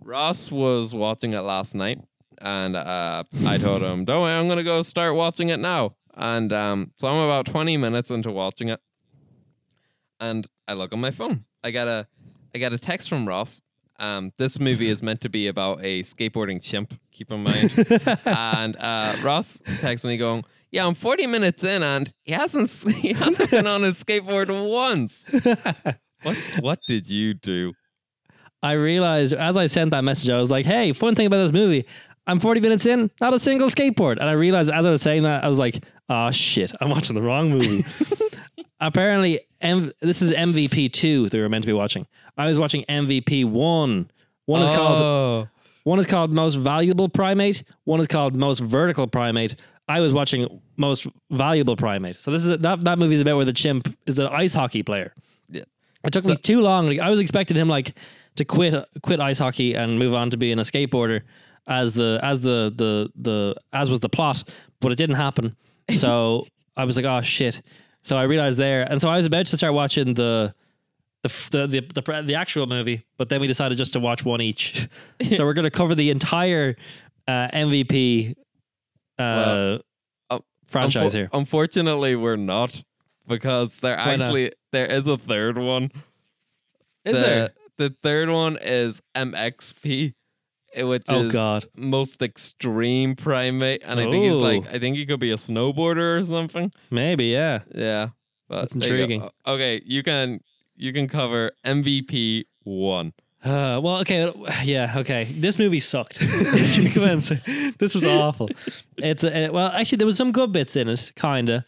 C: Ross was watching it last night, and uh, I told him, "Don't worry, I'm gonna go start watching it now." And um, so I'm about 20 minutes into watching it, and I look on my phone. I got a, I got a text from Ross. Um, this movie is meant to be about a skateboarding chimp. Keep in mind. [LAUGHS] and uh, Ross texts me going, "Yeah, I'm 40 minutes in, and he hasn't [LAUGHS] he hasn't [LAUGHS] been on his skateboard once. what what did you do?
A: I realized as I sent that message, I was like, hey, fun thing about this movie. I'm 40 minutes in, not a single skateboard. And I realized as I was saying that, I was like, oh shit, I'm watching the wrong movie. Apparently, M- this is MVP two that we were meant to be watching. I was watching MVP one. One is called
C: Oh.
A: one is called most valuable primate. One is called most vertical primate. I was watching most valuable primate. So this is that that movie is about where the chimp is an ice hockey player.
C: Yeah.
A: It took me too long. Like, I was expecting him like to quit quit ice hockey and move on to being a skateboarder as the as the the the as was the plot, but it didn't happen. So [LAUGHS] I was like, oh shit. So I realized there, and so I was about to start watching the the the the, the, the actual movie, but then we decided just to watch one each. [LAUGHS] so we're going to cover the entire uh, MVP uh,
C: Well, um,
A: franchise
C: Unfo-
A: here.
C: Unfortunately, we're not because there
A: Why not?
C: actually there is a third one.
A: Is
C: the,
A: there?
C: The third one is MXP, which
A: Oh
C: is
A: God.
C: most extreme primate, and I think he's like I think he could be a snowboarder or something.
A: Maybe, yeah.
C: Yeah, but
A: That's
C: there you
A: intriguing.
C: Okay, you can you can cover MVP one.
A: Uh, well, okay, yeah, okay. This movie sucked. Just gonna come out and say, this was awful. [LAUGHS] It's uh, well, actually, there was some good bits in it, kinda.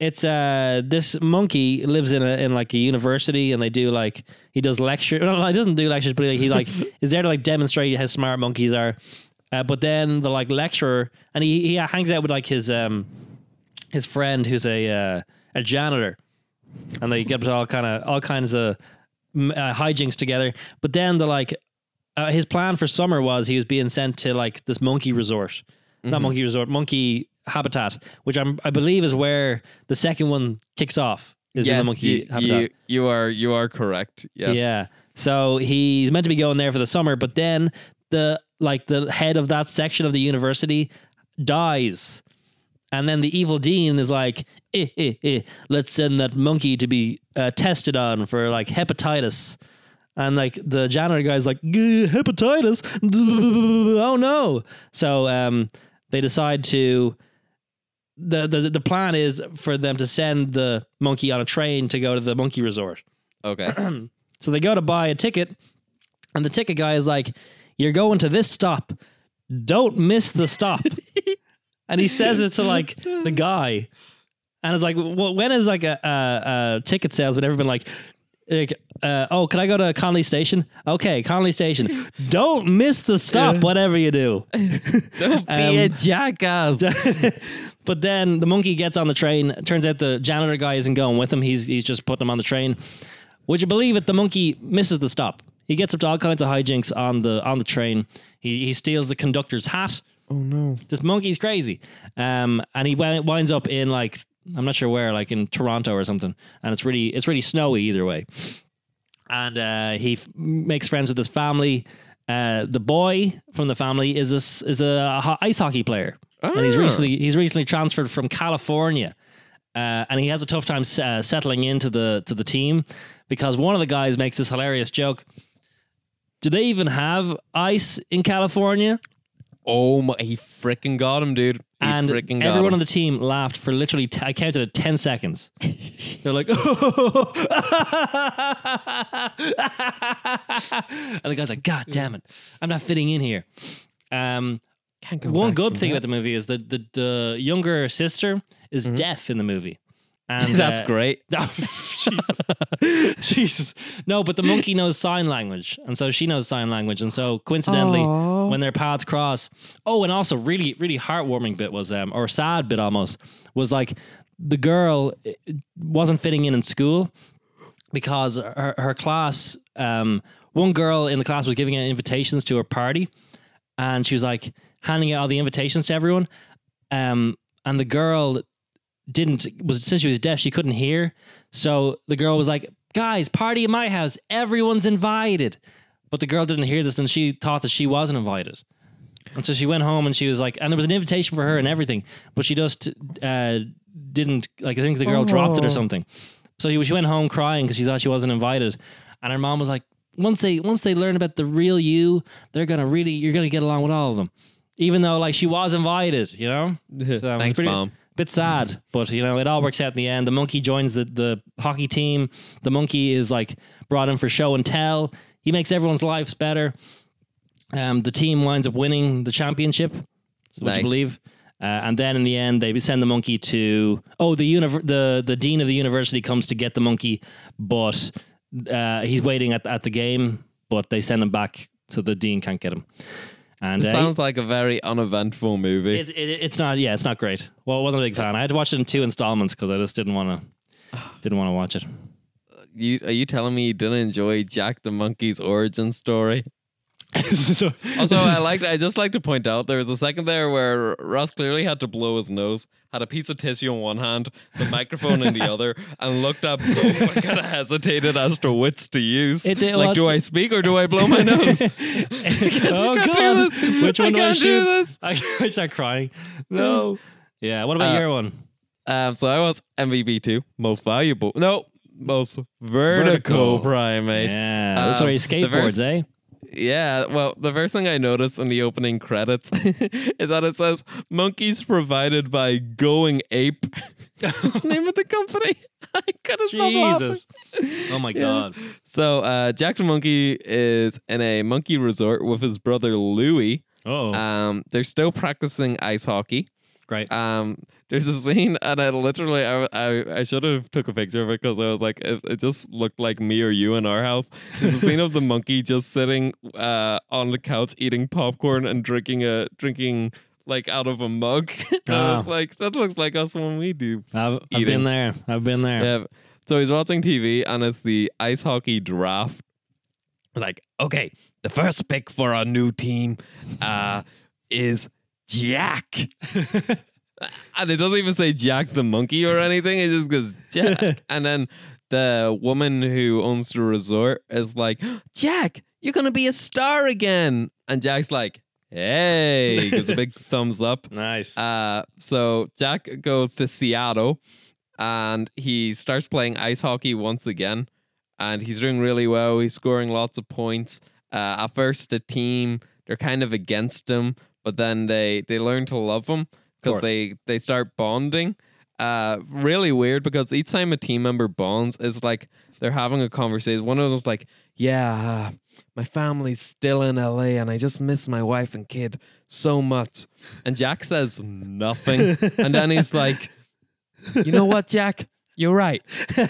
A: It's uh, this monkey lives in a in like a university, and they do like he does lecture. No, he doesn't do lectures, but he like [LAUGHS] is there to like demonstrate how smart monkeys are. Uh, but then the like lecturer, and he he hangs out with like his um his friend who's a uh, a janitor, and they get all kind of all kinds of uh, hijinks together. But then the like, uh, his plan for summer was he was being sent to like this monkey resort, not monkey resort, monkey habitat, which I'm I believe is where the second one kicks off. Is in the monkey
C: you,
A: habitat.
C: you you are you are correct. Yes.
A: Yeah. So he's meant to be going there for the summer, but then the like the head of that section of the university dies. And then the evil dean is like, eh, eh, eh, let's send that monkey to be uh, tested on for like hepatitis. And like the janitor guy's like, hepatitis? [LAUGHS] Oh no. So um, they decide to the, the the plan is for them to send the monkey on a train to go to the monkey resort.
C: Okay. [CLEARS THROAT]
A: So they go to buy a ticket, and the ticket guy is like, You're going to this stop. Don't miss the stop. [LAUGHS] and he says it to like the guy. And it's like, well, when is like a, a, a ticket salesman ever been like, like uh, oh, can I go to Connolly Station? Okay, Connolly Station. [LAUGHS] Don't miss the stop, whatever you do. [LAUGHS]
C: Don't be
A: Um,
C: a jackass. [LAUGHS]
A: but then the monkey gets on the train. Turns out the janitor guy isn't going with him. He's he's just putting him on the train. Would you believe it? The monkey misses the stop. He gets up to all kinds of hijinks on the on the train. He he steals the conductor's hat.
C: oh no.
A: This monkey's crazy. Um, and he wi- winds up in like I'm not sure where, like in Toronto or something. And it's really it's really snowy either way. And uh, he f- makes friends with his family. Uh, the boy from the family is a is a ho- ice hockey player, and he's
C: Ah.
A: recently he's recently transferred from California. Uh, and he has a tough time uh, settling into the to the team because one of the guys makes this hilarious joke. Do they even have ice in California?
C: Oh my! He freaking got him, dude.
A: And everyone
C: him.
A: on the team laughed for literally t- I counted it 10 seconds. [LAUGHS] They're like [LAUGHS] and the guy's like god damn it. I'm not fitting in here. Um
C: Can't go
A: one good thing
C: that.
A: about the movie is that the, the younger sister is deaf in the movie. [LAUGHS] And
C: That's
A: uh,
C: great. [LAUGHS]
A: Oh, Jesus. [LAUGHS] Jesus. No, but the monkey knows sign language. And so she knows sign language. And so coincidentally,
B: Aw.
A: when their paths cross. Oh, and also really, really heartwarming bit was um or sad bit almost was like the girl eh, wasn't fitting in in school because her, her class um one girl in the class was giving out invitations to her party and she was like handing out all the invitations to everyone um and the girl didn't was since she was deaf she couldn't hear. So the girl was like guys party at my house. Everyone's invited. But the girl didn't hear this and she thought that she wasn't invited. And so she went home and she was like and there was an invitation for her and everything but she just uh didn't like i think the girl dropped it or
B: Oh.
A: something. So she, she went home crying because she thought she wasn't invited. And her mom was like once they once they learn about the real you they're gonna really you're gonna get along with all of them even though like she was invited you know [LAUGHS] So,
C: Thanks,
A: pretty-
C: mom.
A: bit sad, but you know, it all works out in the end. The monkey joins the, the hockey team. The monkey is like brought in for show and tell. He makes everyone's lives better. Um, the team winds up winning the championship, would
C: Nice.
A: you believe? Uh, and then in the end, they send the monkey to oh the univ- the the dean of the university comes to get the monkey, but uh, he's waiting at at the game. But they send him back, so the dean can't get him. And
C: It
A: uh,
C: sounds like a very uneventful movie.
A: it, it, it's not. Yeah, it's not great. Well, I wasn't a big fan. I had to watch it in two installments because I just didn't want to [SIGHS] didn't want to watch it.
C: you are you telling me you didn't enjoy Jack the Monkey's origin story? [LAUGHS]
A: so,
C: Also, I like I just like to point out there was a second there where Ross clearly had to blow his nose, had a piece of tissue in one hand, the microphone in the [LAUGHS] other, and looked up both and kind of hesitated as to which to use.
A: It- it
C: like,
A: was-
C: do I speak or do I blow my nose? [LAUGHS]
A: oh god,
C: this.
A: which
C: I
A: one do I
C: do
A: shoot?
C: this.
A: I, I start crying. No. Yeah. What about
C: Uh,
A: your one?
C: Um, so I was MVP two, most valuable. No, most vertical,
A: Vertical.
C: primate.
A: Yeah.
C: um,
A: Sorry, skateboards,
C: verse-
A: eh?
C: Yeah, well, the first thing I noticed in the opening credits [LAUGHS] is that it says monkeys provided by Going Ape. [LAUGHS] That's the name of the company. [LAUGHS] I couldn't stop laughing.
A: Jesus. Oh my
C: Yeah.
A: god.
C: So, uh, Jack the Monkey is in a monkey resort with his brother Louie.
A: Oh,
C: Um, they're still practicing ice hockey.
A: Great.
C: Um, there's a scene, and I literally, I, I, I should have took a picture of it because I was like, it, it just looked like me or you in our house. There's a scene of the monkey just sitting uh, on the couch eating popcorn and drinking a drinking like out of a mug. [LAUGHS] I was
A: Ah.
C: like, that looks like us when we do.
A: I've, I've been there. I've been there.
C: Yeah. So he's watching TV, and it's the ice hockey draft. Like, okay, the first pick for our new team uh, is Jack. [LAUGHS] and it doesn't even say Jack the monkey or anything. It just goes Jack. [LAUGHS] and then the woman who owns the resort is like, Jack, you're gonna be a star again. And Jack's like, Hey, gives a big [LAUGHS] thumbs up.
A: Nice.
C: Uh, so Jack goes to Seattle and he starts playing ice hockey once again. And he's doing really well. He's scoring lots of points. Uh, at first, the team they're kind of against him, but then they they learn to love him because they they start bonding. Uh, really weird because each time a team member bonds, is like they're having a conversation. One of them's like, "Yeah, uh, my family's still in LA, and I just miss my wife and kid so much." And Jack says nothing, [LAUGHS] and then he's like, "You know what, Jack? You're right.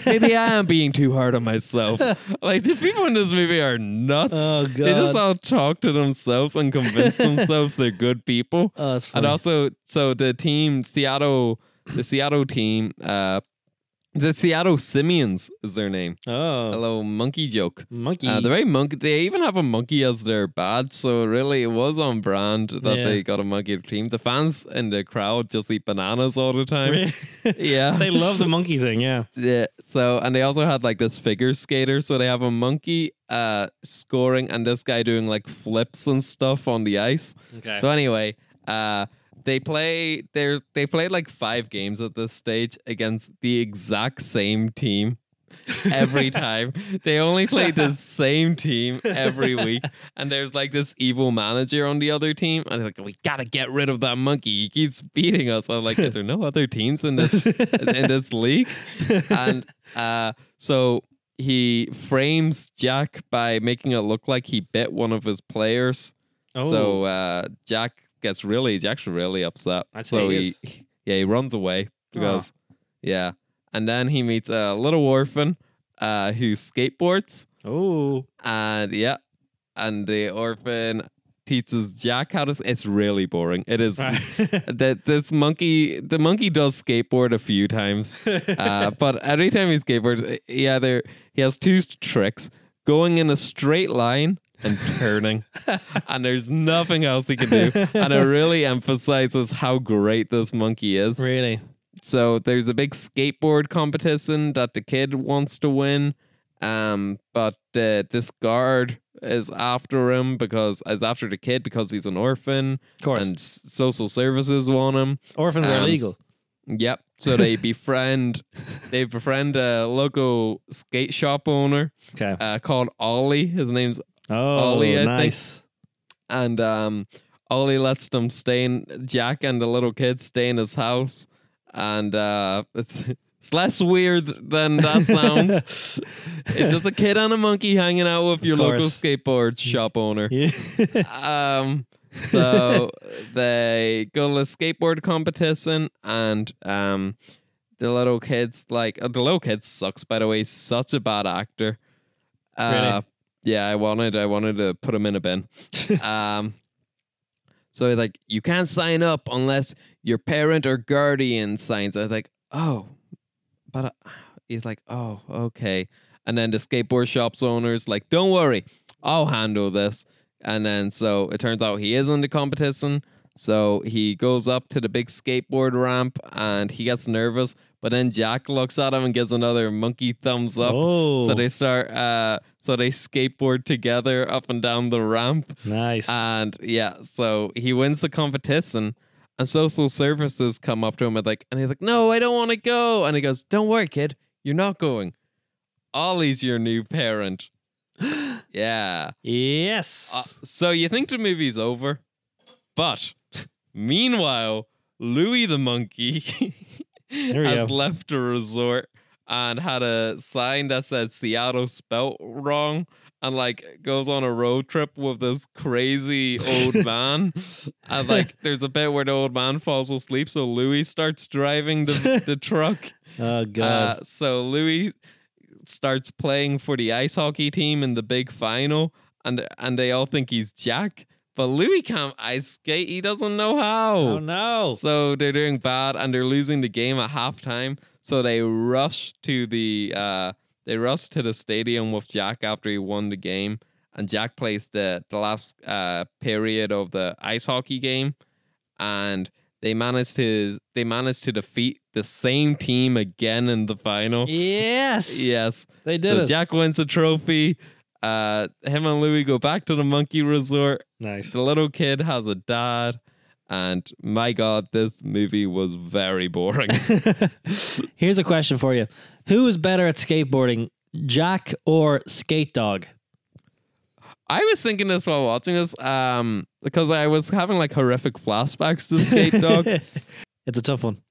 C: Maybe I am being too hard on myself. [LAUGHS] Like the people in this movie are nuts.
A: Oh,
C: They just all talk to themselves and convince [LAUGHS] themselves they're good people.
A: oh, that's
C: And also, so the team Seattle, the Seattle team, uh, the Seattle Simians is their name. A
A: oh,
C: little monkey joke.
A: monkey.
C: Uh, they're very monkey. They even have a monkey as their badge, so really it was on brand that
A: Yeah.
C: they got a monkey team. The fans in the crowd just eat bananas all the time. [LAUGHS] Yeah, [LAUGHS]
A: they love the monkey thing. Yeah.
C: yeah. So and they also had like this figure skater. So they have a monkey uh scoring and this guy doing like flips and stuff on the ice.
A: Okay.
C: So anyway, uh they play they they played like five games at this stage against the exact same team. Every [LAUGHS] time they only play the [LAUGHS] same team every week, and there's like this evil manager on the other team, and they're like, "We gotta get rid of that monkey. He keeps beating us." I'm like, "Is there no other teams in this in [LAUGHS] this league?" and uh, so he frames Jack by making it look like he bit one of his players.
A: oh,
C: So uh, Jack gets really, he's actually really upset.
A: I'd
C: so he,
A: he
C: yeah, he runs away because, yeah, and then he meets a little orphan uh, who skateboards,
A: oh,
C: and yeah, and the orphan teaches Jack how to. s- It's really boring. It is.
A: Right. [LAUGHS]
C: That this monkey, the monkey does skateboard a few times, [LAUGHS] uh, but every time he skateboards, yeah, there he has two tricks: going in a straight line and turning, and there's nothing else he can do. And it really emphasizes how great this monkey is.
A: really?
C: So there's a big skateboard competition that the kid wants to win, um, but uh, this guard is after him because is after the kid because he's an orphan,
A: Of course.
C: and social services want him.
A: Orphans are illegal.
C: Yep. So they [LAUGHS] befriend they befriend a local skate shop owner
A: Okay.
C: uh, called Ollie. His name's
A: Oh,
C: Ollie, I think.
A: nice.
C: and um Ollie lets them stay in Jack and the little kid stay in his house. And uh it's it's less weird than that [LAUGHS] sounds. it's just a kid and a monkey hanging out with your local skateboard shop owner.
A: Yeah. [LAUGHS]
C: Um so [LAUGHS] they go to a skateboard competition, and um, the little kids like uh, the little kid sucks. By the way, such a bad actor. Uh,
A: Really?
C: Yeah, I wanted I wanted to put him in a bin. [LAUGHS] um, so like, you can't sign up unless your parent or guardian signs. I was like, oh, but uh, he's like, oh, okay. And then the skateboard shop's owner's like, don't worry, I'll handle this. And then so it turns out he is in the competition. So he goes up to the big skateboard ramp and he gets nervous. But then Jack looks at him and gives another monkey thumbs up.
A: Oh,
C: So they start, uh, so they skateboard together up and down the ramp.
A: nice.
C: And yeah, so he wins the competition, and social services come up to him and like, and he's like, "No, I don't want to go." And he goes, "Don't worry, kid, you're not going. Ollie's your new parent." [GASPS] yeah.
A: yes.
C: Uh, so you think the movie's over, but [LAUGHS] meanwhile, Louis the monkey [LAUGHS] has
A: go.
C: left the resort and had a sign that said Seattle spelt wrong. And like goes on a road trip with this crazy old [LAUGHS] man, and like there's a bit where the old man falls asleep, so Louis starts driving the the [LAUGHS] truck.
A: oh god.
C: Uh, so Louis starts playing for the ice hockey team in the big final, and and they all think he's Jack, but Louis can't ice skate. He doesn't know how.
A: oh no.
C: So they're doing bad, and they're losing the game at halftime. So they rush to the uh, they rush to the stadium with Jack after he won the game, and Jack plays the the last uh, period of the ice hockey game, and they managed to they managed to defeat the same team again in the final.
A: Yes. [LAUGHS]
C: Yes,
A: They did
C: so
A: it.
C: Jack wins a trophy. Uh, him and Louis go back to the monkey resort.
A: nice.
C: The little kid has a dad, and my God, this movie was very boring. [LAUGHS] [LAUGHS]
A: Here's a question for you: Who is better at skateboarding, Jack or Skate Dog?
C: I was thinking this while watching this, um, because I was having like horrific flashbacks to Skate Dog. [LAUGHS]
A: it's a tough one.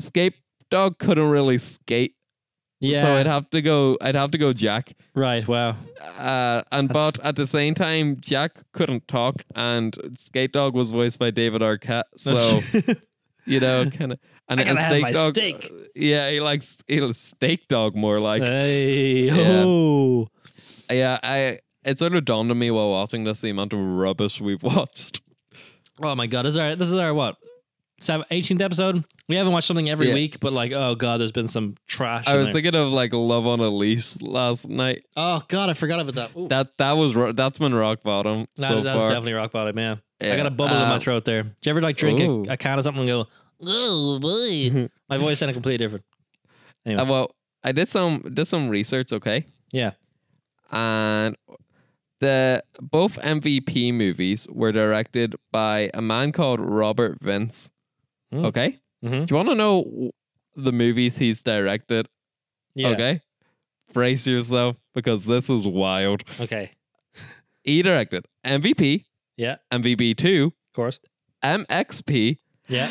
C: Skate Dog couldn't really skate,
A: Yeah.
C: so I'd have to go. I'd have to go Jack.
A: right. Wow.
C: Uh, and
A: That's-
C: but at the same time, Jack couldn't talk, and Skate Dog was voiced by David Arquette. So [LAUGHS] you know, kind of. And,
A: I
C: and
A: have
C: Steak
A: my
C: Dog,
A: steak.
C: yeah, he likes he likes Steak Dog more like.
A: hey.
C: Yeah.
A: Oh.
C: Yeah, I it sort of dawned on me while watching this the amount of rubbish we've [LAUGHS] watched.
A: Oh my god. This is our. This is our what? Seven, 18th episode. We haven't watched something every
C: Yeah.
A: week, but like, oh god, there's been some trash.
C: I
A: in
C: was
A: there.
C: thinking of like Love on a Leash last night.
A: oh god, I forgot about that. Ooh.
C: That that was ro- that's been rock bottom
A: Nah,
C: so
A: that's
C: far.
A: definitely rock bottom. Yeah. I got a bubble in my
C: Um,
A: throat there. Do you ever like drink
C: Ooh.
A: a, a can of something and go, oh boy? [LAUGHS] my voice sounded completely different. Anyway.
C: Uh, well, I did some did some research, okay,
A: yeah.
C: and the both MVP movies were directed by a man called Robert Vince.
A: Hmm.
C: Okay,
A: Mm-hmm.
C: do you want to know the movies he's directed?
A: Yeah.
C: Okay, brace yourself because this is wild.
A: Okay. [LAUGHS]
C: He directed MVP,
A: Yeah.
C: MVP two,
A: Of course.
C: MXP,
A: Yeah.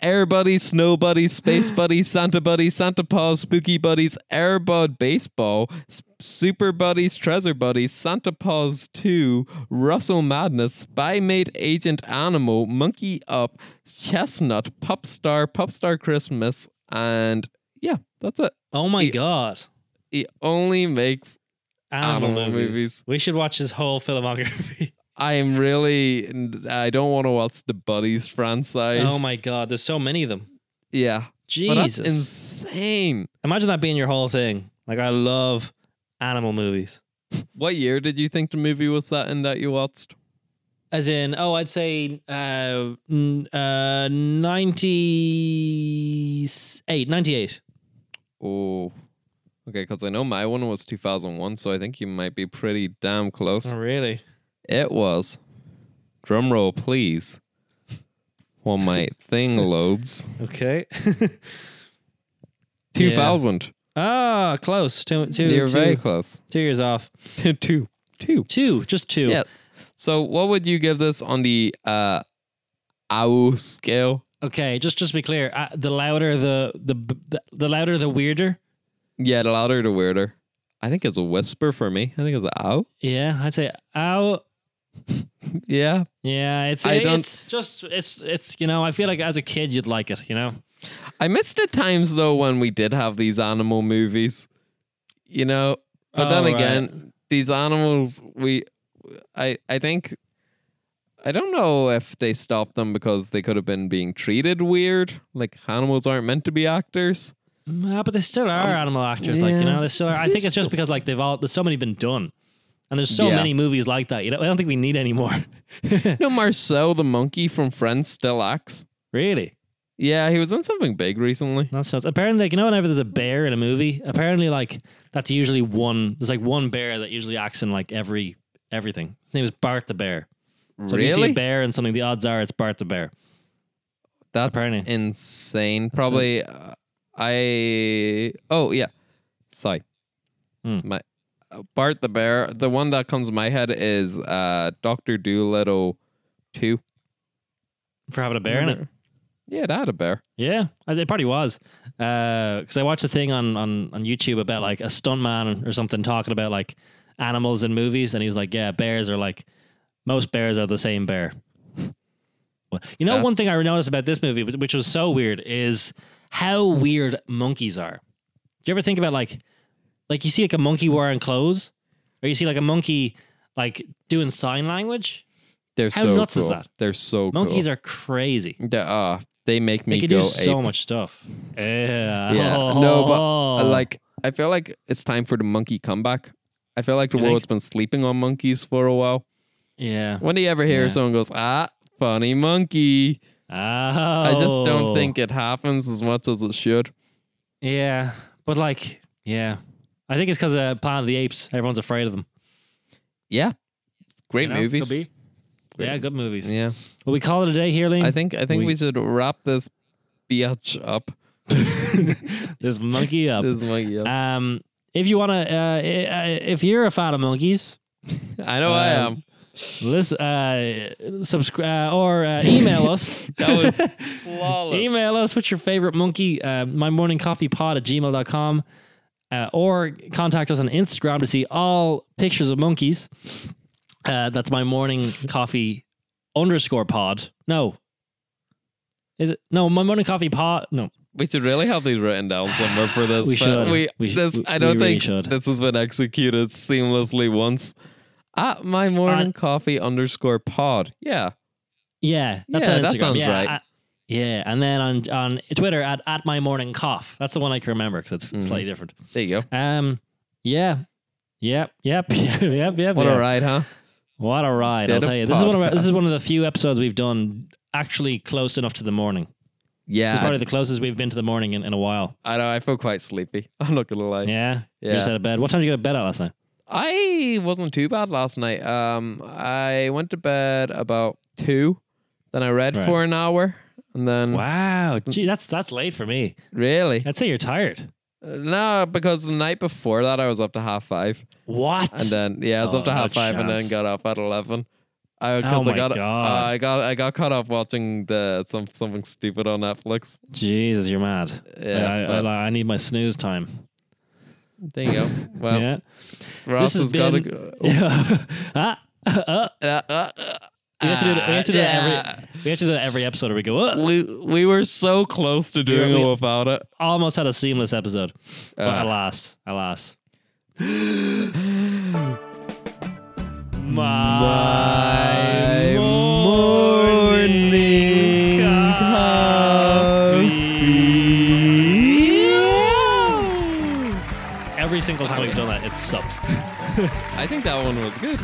C: Air Buddies, Snow Buddies, Space [LAUGHS] Buddies, Santa Buddies, Santa Paws, Spooky Buddies, Air Bud Baseball, S- Super Buddies, Treasure Buddies, Santa Paws 2, Russell Madness, Spy Mate Agent Animal, Monkey Up, Chestnut, Pop Star, Pop Star Christmas, and yeah, that's it.
A: Oh my
C: He-
A: god.
C: He only makes.
A: Animal,
C: Animal
A: movies.
C: movies.
A: We should watch his whole filmography. [LAUGHS]
C: I'm really. I don't want to watch the Buddies franchise.
A: oh my god. There's so many of them.
C: Yeah. But that's
A: Jesus.
C: insane.
A: Imagine that being your whole thing. Like I love animal movies.
C: What year did you think the movie was set in that you watched?
A: As in, oh, I'd say uh, n- uh, 98, 98.
C: Oh, okay. Because I know my one was 2001, so I think you might be pretty damn close.
A: Oh, really?
C: It was. Drum roll, please. While my thing loads.
A: Okay. [LAUGHS]
C: 2000.
A: ah, close. Two, two,
C: You're
A: two-
C: very close.
A: two years off. [LAUGHS]
C: two. Two.
A: Two, just two.
C: Yeah. So, what would you give this on the uh, owl scale?
A: Okay, just just to be clear, uh, the louder the, the the the louder the weirder.
C: Yeah, the louder the weirder. I think it's a whisper for me. I think it's an ow.
A: Yeah, I'd say ow. [LAUGHS]
C: Yeah.
A: Yeah, it's
C: I don't-
A: it's just it's it's you know I feel like as a kid you'd like it. You know.
C: I missed the times though when we did have these animal movies. You know, but
A: Oh,
C: then
A: right.
C: again, these animals we I I think I don't know if they stopped them because they could have been being treated weird. Like animals aren't meant to be actors.
A: Yeah, but they still are animal actors. Like you
C: Um,
A: know, they still are. I think it's just because like they've all there's so many been done, and there's so
C: Yeah.
A: many movies like that. You know, I don't think we need any more. [LAUGHS]
C: You know, [LAUGHS] Marcel the monkey from Friends still acts.
A: really.
C: Yeah, he was in something big recently.
A: That's just apparently like you know whenever there's a bear in a movie, apparently like that's usually one. There's like one bear that usually acts in like every everything. His name is Bart the bear. So if you see a bear in something, the odds are it's Bart the bear.
C: That's
A: apparently.
C: insane. Probably uh, I Oh, yeah. Sorry.
A: Hmm.
C: My Bart the Bear. The one that comes to my head is uh Doctor Dolittle 2.
A: For having a bear in it.
C: Yeah, it had a bear.
A: Yeah, it probably was. Because I watched a thing on, on, on YouTube about like a stuntman or something talking about like animals in movies, and he was like, "Yeah, bears are like most bears are the same bear." You know, one thing I noticed about this movie, which was so weird, is how weird monkeys are. Do you ever think about like, like you see like a monkey wearing clothes, or you see like a monkey like doing sign language?
C: They're
A: How
C: so
A: nuts is that?
C: They're so
A: Monkeys
C: cool.
A: are crazy.
C: They, uh, they make me
A: They can
C: go
A: do so
C: ape.
A: much stuff. Yeah.
C: Yeah. No, but uh,
A: Oh.
C: like I feel like it's time for the monkey comeback. I feel like the
A: You think?
C: world's been sleeping on monkeys for a while.
A: yeah.
C: When do you ever hear
A: Yeah.
C: someone goes, ah, funny monkey?
A: Oh.
C: I just don't think it happens as much as it should.
A: Yeah, but like, yeah, I think it's because of Planet of the Apes. Everyone's afraid of them.
C: Yeah. Great
A: You know?
C: movies.
A: Could be. Yeah, good movies.
C: Yeah.
A: Will we call it a day here, Liam?
C: I think I think
A: We-
C: we, should wrap this biatch up. [LAUGHS]
A: this monkey up.
C: This monkey up.
A: Um, if you want to, uh, i- if you're a fan of monkeys, [LAUGHS]
C: I know I
A: um,
C: am.
A: listen, uh, subscribe or uh, email us. [LAUGHS]
C: That was flawless.
A: Email us what's your favorite monkey, uh, my morning coffee pod at gmail.com. Uh, or contact us on Instagram to see all pictures of monkeys. Uh, that's my morning coffee underscore pod. No. Is it? No, my morning coffee pod. No.
C: We should really have these written down somewhere for this. [SIGHS]
A: We should.
C: We,
A: We
C: this,
A: we-
C: I don't
A: we really
C: think
A: should.
C: this has been executed seamlessly once. At my morning coffee underscore pod. Yeah.
A: Yeah, that's
C: Yeah, that sounds
A: yeah,
C: right.
A: at- yeah, and then on on Twitter at at my morning cough. That's the one I can remember because it's
C: Mhm.
A: slightly different.
C: There you go.
A: Um, yeah, yep, yep, [LAUGHS] yep, yep, yep.
C: What
A: yeah.
C: a ride, huh?
A: What a ride!
C: Did
A: I'll
C: a
A: tell you. This is one of our, this is one of the few episodes we've done actually close enough to the morning.
C: Yeah.
A: It's probably the closest we've been to the morning in, in a while.
C: I know. I feel quite sleepy. [LAUGHS] I'm not gonna lie.
A: Yeah, you
C: Yeah.
A: just out of bed. What time did you get to bed at last night?
C: I wasn't too bad last night. Um, I went to bed about two. Then I read
A: Right.
C: for an hour, and then
A: Wow, gee, that's that's late for me.
C: really
A: I'd say you're tired.
C: Uh, no, because the night before that I was up to half five,
A: What?
C: and then yeah, I was
A: Oh,
C: up to
A: no
C: half five, and then
A: chance.
C: got up at eleven. I, 'cause
A: Oh
C: I
A: my
C: got,
A: God.
C: Uh, I got I got caught up watching the some something stupid on Netflix.
A: Jesus, you're mad.
C: Yeah,
A: I, I,
C: but
A: I, I need my snooze time.
C: there you go. Well,
A: yeah.
C: Ross
A: has
C: got to go. [LAUGHS]
A: Yeah. [LAUGHS] ah, uh,
C: Uh, uh, uh,
A: we have to do that. We have to do that every. We have to do that every episode. Where we go. "Uh,"
C: We we were so close to doing
A: we-
C: it without it.
A: almost had a seamless episode, but
C: Uh,
A: alas, alas. [GASPS]
C: My morning
A: Every single time we've done that, it sucked. [LAUGHS]
C: I think that one was good.